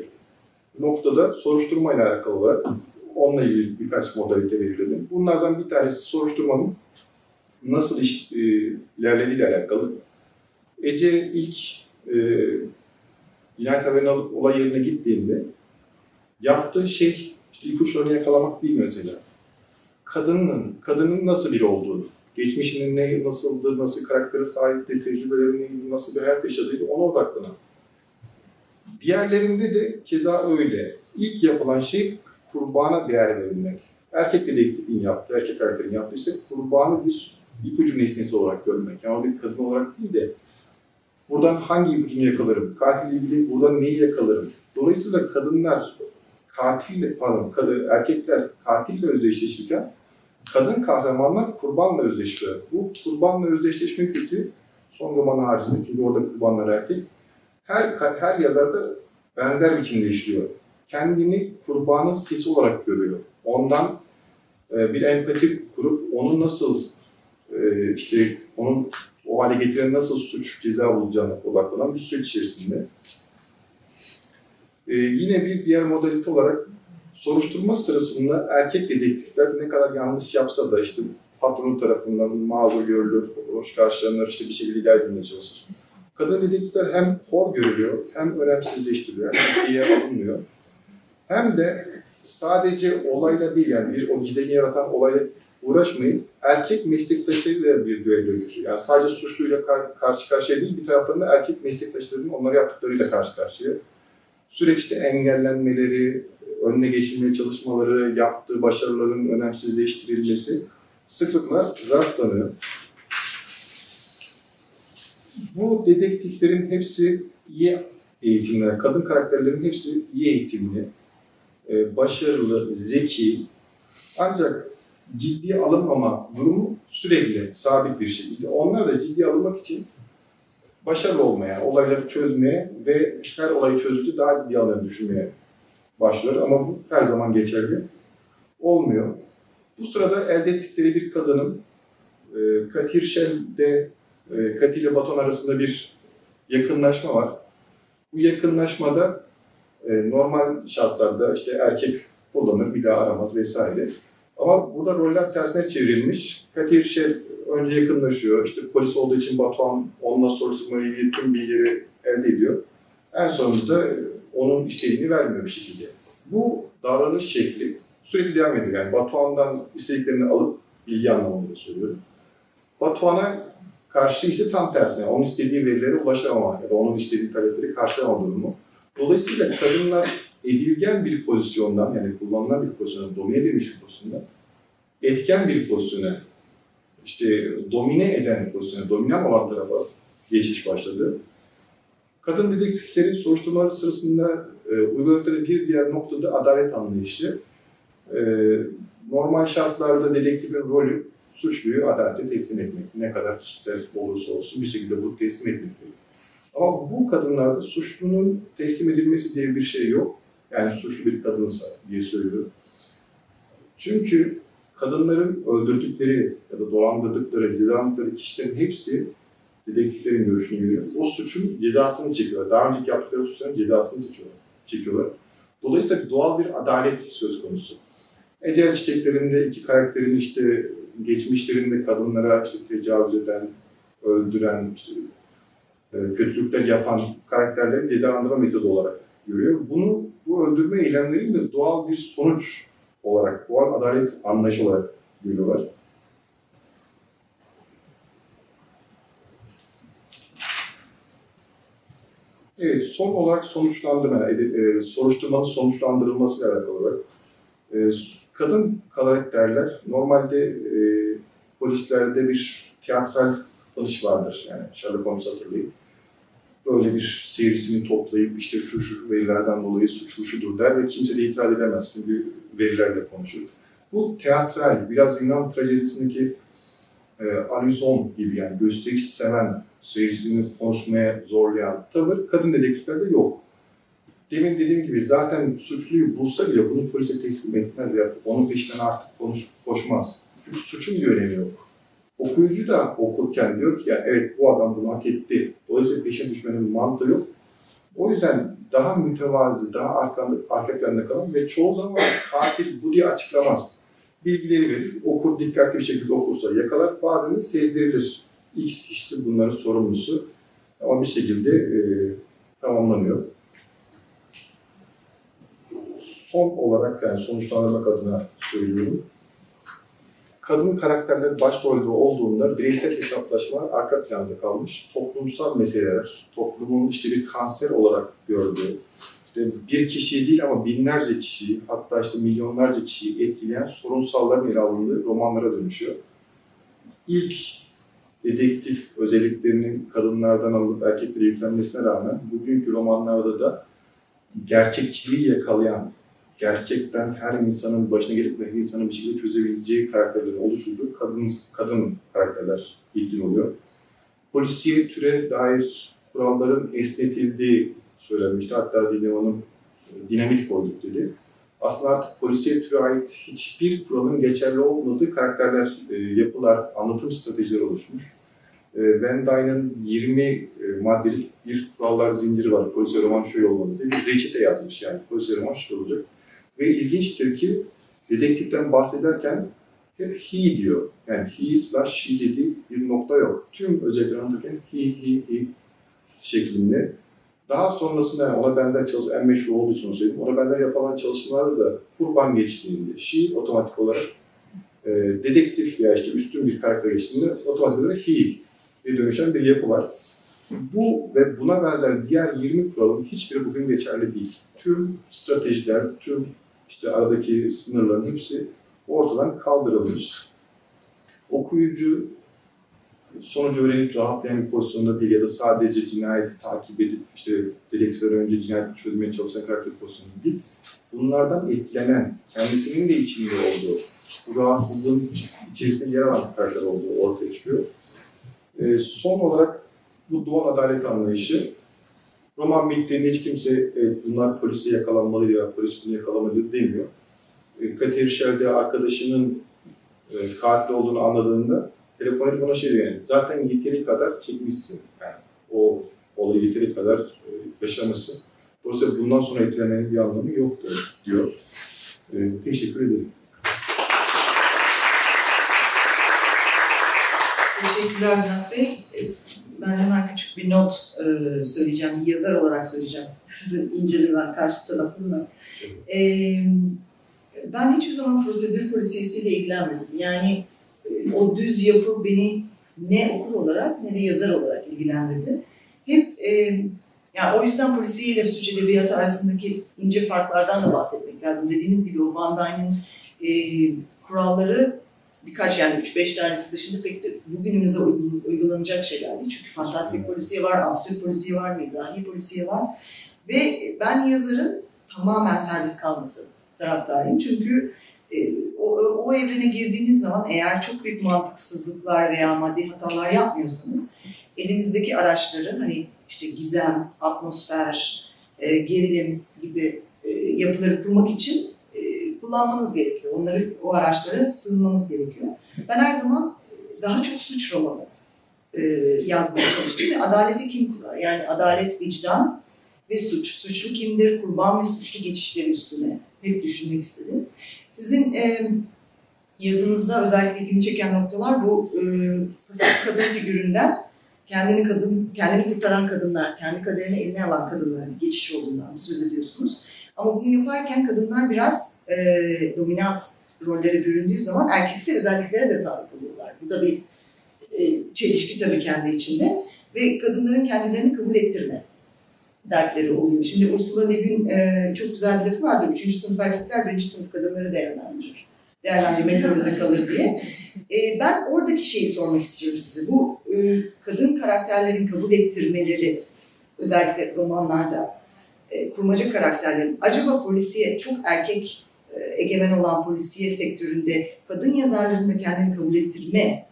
noktada soruşturmayla alakalı olarak onunla ilgili birkaç modalite belirledim. Bunlardan bir tanesi soruşturmanın nasıl iş, e, ilerlediğiyle alakalı. Ece ilk e, cinayet haberini alıp olay yerine gittiğinde yaptığı şey işte ipuçlarını yakalamak değil mesela. Kadının, kadının nasıl biri olduğunu, geçmişinin ne nasıldı, nasıl karaktere sahipti, tecrübeleri nasıl bir hayat yaşadıydı ona odaklanan. Diğerlerinde de keza öyle. İlk yapılan şey kurbana değer verilmek. Erkek dedektifin yaptığı, erkek karakterin yaptığı ise kurbanı bir ipucu nesnesi olarak görmek. Yani bir kadın olarak değil de buradan hangi ipucunu yakalarım, katille ilgili buradan neyi yakalarım. Dolayısıyla kadınlar katille, pardon, kadın, erkekler katille özdeşleşirken kadın kahramanlar kurbanla özdeşiyor. Bu kurbanla özdeşleşme kötü son romanı haricinde çünkü orada kurbanlar erkek. Her, her yazarda benzer biçimde işliyor. Kendini kurbanın sesi olarak görüyor. Ondan e, bir empati kurup onu nasıl e, işte onun o hale getiren nasıl suç ceza bulacağına odaklanan bir süreç içerisinde. Ee, yine bir diğer modalite olarak soruşturma sırasında erkek dedektifler ne kadar yanlış yapsa da işte patronun tarafından mazur görülür, hoş karşılanır, işte bir şekilde ilerlemeye çalışır. Kadın dedektifler hem hor görülüyor, hem önemsizleştiriliyor, hem ciddiye alınmıyor. Hem de sadece olayla değil yani bir o gizemi yaratan olayla uğraşmayıp erkek meslektaşlarıyla bir düello geçiyor. Yani sadece suçluyla kar- karşı karşıya değil, bir taraftan da erkek meslektaşlarının onları yaptıklarıyla karşı karşıya. Süreçte engellenmeleri, önüne geçilmeye çalışmaları, yaptığı başarıların önemsizleştirilmesi sıklıkla rastlanıyor. Bu dedektiflerin hepsi iyi eğitimler, kadın karakterlerin hepsi iyi eğitimli, e, başarılı, zeki, ancak ciddiye alınmama durumu sürekli, sabit bir şekilde. Onlar da ciddiye alınmak için başarılı olmaya, olayları çözmeye ve her olayı çözdükçe daha ciddiye alındığını düşünmeye başlıyor. Ama bu her zaman geçerli olmuyor. Bu sırada elde ettikleri bir kazanım, e, Katir Shell'de e, Katil ile Baton arasında bir yakınlaşma var. Bu yakınlaşmada e, normal şartlarda işte erkek kullanır, bir daha aramaz vesaire. Ama burada roller tersine çevrilmiş. Katir Şef önce yakınlaşıyor. İşte polis olduğu için Batuhan onunla soruşturmayla ilgili tüm bilgileri elde ediyor. En sonunda da onun istediğini vermiyor bir şekilde. Bu davranış şekli sürekli devam ediyor. Yani Batuhan'dan istediklerini alıp bilgi anlamında söylüyorum. Batuhan'a karşı ise tam tersine. Onun istediği verilere ulaşamama ya da onun istediği talepleri karşılamama durumu. Dolayısıyla kadınlar edilgen bir pozisyondan yani kullanılan bir pozisyondan, domine edilmiş bir pozisyondan etken bir pozisyona, işte domine eden pozisyona, dominant olan tarafa geçiş başladı. Kadın dedektiflerin soruşturmaları sırasında e, uyguladıkları bir diğer noktada adalet anlayışı. E, normal şartlarda dedektifin rolü suçluyu adalete teslim etmek. Ne kadar kişisel olursa olsun bir şekilde bunu teslim etmek. Ama bu kadınlarda suçlunun teslim edilmesi diye bir şey yok. Yani suçlu bir kadınsa diye söylüyorum. Çünkü kadınların öldürdükleri ya da dolandırdıkları, cezalandıkları kişilerin hepsi dedektiflerin görüşünü görüyor. O suçun cezasını çekiyorlar. Daha önceki yaptıkları suçların cezasını çekiyorlar. çekiyorlar. Dolayısıyla doğal bir adalet söz konusu. Ecel çiçeklerinde iki karakterin işte geçmişlerinde kadınlara işte tecavüz eden, öldüren, işte, e, kötülükler yapan karakterlerin cezalandırma metodu olarak görüyor. Bunu bu öldürme eylemlerinin de doğal bir sonuç olarak, doğal adalet anlayışı olarak görüyorlar. Evet, son olarak sonuçlandırma, e, soruşturmanın sonuçlandırılmasıyla alakalı olarak. E, kadın karakterler normalde e, polislerde bir tiyatral alış vardır. Yani Sherlock Holmes hatırlayın. Böyle bir seyircisini toplayıp işte şu şu verilerden dolayı suçlu şudur der ve kimse de itiraz edemez çünkü verilerle konuşur. Bu teatral, biraz Yunan trajedisindeki e, alüzon gibi yani gösteriş seven, seyircisini konuşmaya zorlayan tavır kadın dedektiflerde yok. Demin dediğim gibi zaten suçluyu bulsa bile bunu polise teslim etmez ya onun peşinden artık konuş, koşmaz. Çünkü suçun bir önemi yok. Okuyucu da okurken diyor ki ya evet bu adam bunu hak etti. Dolayısıyla peşine düşmenin mantığı yok. O yüzden daha mütevazi, daha arkanda, arka planda kalan ve çoğu zaman katil bu diye açıklamaz. Bilgileri verir, okur dikkatli bir şekilde okursa yakalar, bazen de sezdirilir. X kişisi bunların sorumlusu ama bir şekilde e, tamamlanıyor. Son olarak yani sonuçlandırmak adına söylüyorum kadın karakterleri başrolde olduğunda bireysel hesaplaşma arka planda kalmış. Toplumsal meseleler, toplumun işte bir kanser olarak gördüğü, işte bir kişiyi değil ama binlerce kişiyi, hatta işte milyonlarca kişiyi etkileyen sorunsalların ele alındığı romanlara dönüşüyor. İlk dedektif özelliklerinin kadınlardan alınıp erkeklere yüklenmesine rağmen bugünkü romanlarda da gerçekçiliği yakalayan gerçekten her insanın başına gelip ve her insanın bir şekilde çözebileceği karakterlerin oluşturduğu kadın, kadın karakterler ilgin oluyor. Polisiye türe dair kuralların esnetildiği söylenmişti. Hatta Didem Hanım dinamit koyduk dedi. Aslında artık polisiye türe ait hiçbir kuralın geçerli olmadığı karakterler, e, yapılar, anlatım stratejileri oluşmuş. Van Dyne'ın 20 e, maddelik bir kurallar zinciri var. Polisiye roman şöyle olmalı diye bir reçete yazmış yani. Polisiye roman şöyle olacak. Ve ilginçtir ki dedektiften bahsederken hep he diyor. Yani he slash she dediği bir nokta yok. Tüm özellikleri anlatırken he, he, he şeklinde. Daha sonrasında yani ona benzer çalışma, en meşhur olduğu için söyleyeyim. Ona benzer yapılan çalışmalarda da kurban geçtiğinde she otomatik olarak e, dedektif veya işte üstün bir karakter geçtiğinde otomatik olarak he bir dönüşen bir yapı var. Bu ve buna benzer diğer 20 kuralın hiçbiri bugün geçerli değil. Tüm stratejiler, tüm işte aradaki sınırların hepsi ortadan kaldırılmış. Okuyucu sonucu öğrenip rahatlayan bir pozisyonda değil ya da sadece cinayeti takip edip işte dedektifler önce cinayeti çözmeye çalışan karakter pozisyonunda değil. Bunlardan etkilenen, kendisinin de içinde olduğu, bu rahatsızlığın içerisinde yer alan karakter olduğu ortaya çıkıyor. E, son olarak bu doğal adalet anlayışı Roman bittiğinde hiç kimse e, bunlar polise yakalanmalı ya polis bunu yakalamalı demiyor. E, Kater Shell'de arkadaşının e, katil olduğunu anladığında telefon edip ona şey diyor yani zaten yeteri kadar çekmişsin. Yani o olayı yeteri kadar e, yaşamışsın. Dolayısıyla bundan sonra etkilemenin bir anlamı yoktur diyor. E, teşekkür ederim. Teşekkürler Bülent Bey. Ben hemen küçük bir not e, söyleyeceğim, bir yazar olarak söyleyeceğim. Sizin incelemen karşı tarafında. E, ben hiçbir zaman prosedür polisiyesiyle ilgilenmedim. Yani e, o düz yapı beni ne okur olarak ne de yazar olarak ilgilendirdi. Hep e, yani o yüzden polisiye ile suç edebiyatı arasındaki ince farklardan da bahsetmek lazım. Dediğiniz gibi o Van Dyne'in e, kuralları birkaç yani 3-5 tanesi dışında pek de bugünümüze uygulanacak şeyler değil. Çünkü fantastik polisiye var, absürt polisiye var, mizahi polisiye var. Ve ben yazarın tamamen serbest kalması taraftarıyım. Çünkü E, o, o, evrene girdiğiniz zaman eğer çok büyük mantıksızlıklar veya maddi hatalar yapmıyorsanız elinizdeki araçları hani işte gizem, atmosfer, e, gerilim gibi e, yapıları kurmak için kullanmanız gerekiyor. Onları o araçlara sığınmanız gerekiyor. Ben her zaman daha çok suç romanı e, yazmaya çalıştım ve adaleti kim kurar? Yani adalet, vicdan ve suç. Suçlu kimdir? Kurban ve suçlu geçişleri üstüne hep düşünmek istedim. Sizin e, yazınızda özellikle ilgimi çeken noktalar bu e, pasif kadın figüründen kendini kadın, kendini kurtaran kadınlar, kendi kaderini eline alan kadınlar, hani geçiş yolundan söz ediyorsunuz. Ama bunu yaparken kadınlar biraz e, dominant rollere büründüğü zaman erkeksi özelliklere de sahip oluyorlar. Bu da bir e, çelişki tabii kendi içinde. Ve kadınların kendilerini kabul ettirme dertleri oluyor. Şimdi Ursula Le Guin e, çok güzel bir lafı vardır. Üçüncü sınıf erkekler birinci sınıf kadınları değerlendirir. Değerlendirmek zorunda kalır diye. E, ben oradaki şeyi sormak istiyorum size. Bu e, kadın karakterlerin kabul ettirmeleri, özellikle romanlarda e, kurmaca karakterlerin, acaba polisiye, çok erkek egemen olan polisiye sektöründe kadın yazarların da kendini kabul ettirme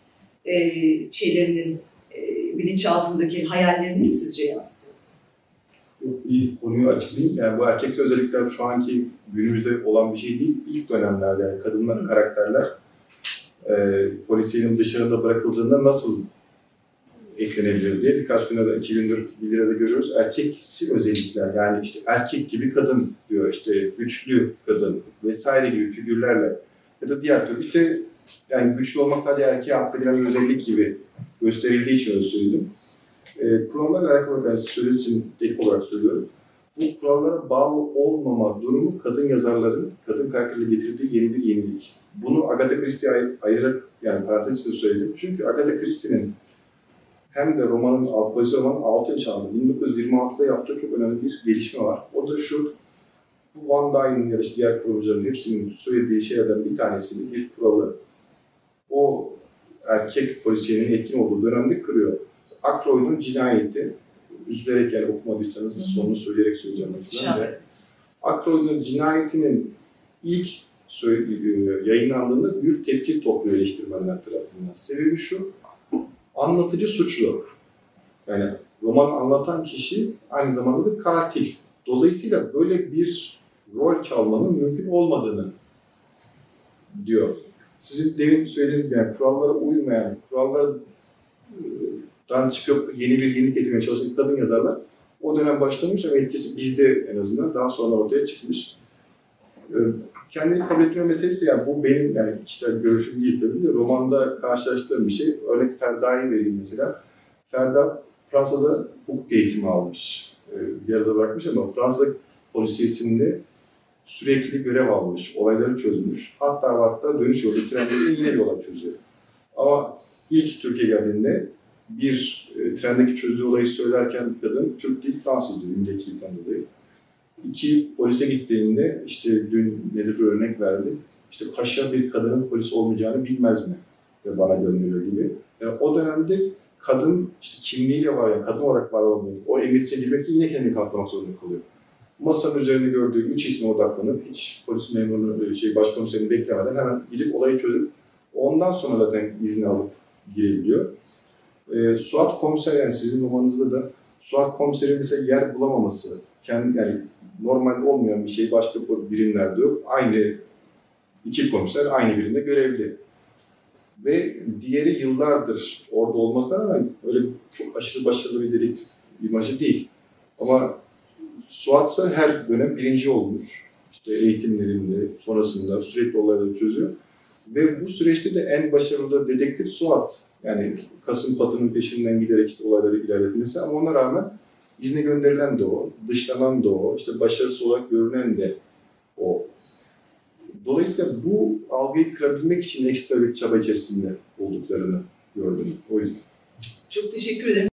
e, şeylerinin e, bilinçaltındaki hayallerini mi sizce yansıtıyor? bir konuyu açıklayayım. Yani bu erkeksi özellikler şu anki günümüzde olan bir şey değil. İlk dönemlerde yani kadınlar, karakterler e, polisiyenin dışarıda bırakıldığında nasıl eklenebilir diye birkaç güne iki gündür bildirede görüyoruz. Erkeksi özellikler yani işte erkek gibi kadın diyor işte güçlü kadın vesaire gibi figürlerle ya da diğer türlü işte yani güçlü olmak sadece erkeğe atfedilen bir özellik gibi gösterildiği için öyle söyledim. E, kurallarla alakalı ben söylediğiniz için ilk olarak söylüyorum. Bu kurallara bağlı olmama durumu kadın yazarların, kadın karakterle getirdiği yeni bir yenilik. Bunu Agatha Christie'ye ay- ayırarak yani parantez içinde söyledim. Çünkü Agatha Christie'nin hem de romanın, polisi romanın altın çağında 1926'da yaptığı çok önemli bir gelişme var. O da şu, bu Van Dyne'in ya da diğer kurumcuların hepsinin söylediği şeylerden bir tanesini, bir kuralı o erkek polisiyenin etkin olduğu dönemde kırıyor. Ackroyd'un cinayeti, üzülerek yani okumadıysanız Hı sonunu söyleyerek söyleyeceğim. Ve Ackroyd'un cinayetinin ilk e, yayınlandığında büyük tepki topluyor eleştirmenler tarafından. Sebebi şu, anlatıcı suçlu. Yani roman anlatan kişi aynı zamanda da katil. Dolayısıyla böyle bir rol çalmanın mümkün olmadığını diyor. Sizin demin söylediğiniz gibi yani kurallara uymayan, kurallardan çıkıp yeni bir yenilik getirmeye çalışan kadın yazarlar o dönem başlamış ama etkisi bizde en azından daha sonra ortaya çıkmış. Kendini kabul etme meselesi de yani bu benim yani kişisel görüşüm değil tabii de romanda karşılaştığım bir şey. Örnek Ferda'yı vereyim mesela. Ferda Fransa'da hukuk eğitimi almış. Yarıda bırakmış ama Fransa polisiyesinde sürekli görev almış, olayları çözmüş. Hatta hatta dönüş yolu trendeki yine bir olay çözüyor. Ama ilk Türkiye geldiğinde bir e, trendeki çözdüğü olayı söylerken kadın Türk değil Fransız milliyetçilikten dolayı. İki polise gittiğinde işte dün Nedir örnek verdi. İşte paşa bir kadının polis olmayacağını bilmez mi? Ve bana gönderiyor gibi. Yani o dönemde kadın işte kimliğiyle var ya kadın olarak var olmuyor. O emniyete girmek için yine kendini katlamak zorunda kalıyor. Masanın üzerinde gördüğü üç isme odaklanıp hiç polis memurunu, şey başkomiserini beklemeden hemen gidip olayı çözüp ondan sonra zaten izni alıp girebiliyor. E, Suat komiser yani sizin romanınızda da Suat komiserin mesela yer bulamaması, kendi yani normalde olmayan bir şey başka birimlerde yok. Aynı iki komiser aynı birimde görevli. Ve diğeri yıllardır orada olmasına rağmen öyle çok aşırı başarılı bir dedektif imajı değil. Ama Suat ise her dönem birinci olmuş. İşte eğitimlerinde, sonrasında sürekli olayları çözüyor. Ve bu süreçte de en başarılı dedektif Suat. Yani Kasım Patı'nın peşinden giderek işte olayları ilerletmesi ama ona rağmen izne gönderilen de o, dışlanan da o, işte başarısız olarak görünen de o. Dolayısıyla bu algıyı kırabilmek için ekstra bir çaba içerisinde olduklarını gördüm. O yüzden. Çok teşekkür ederim.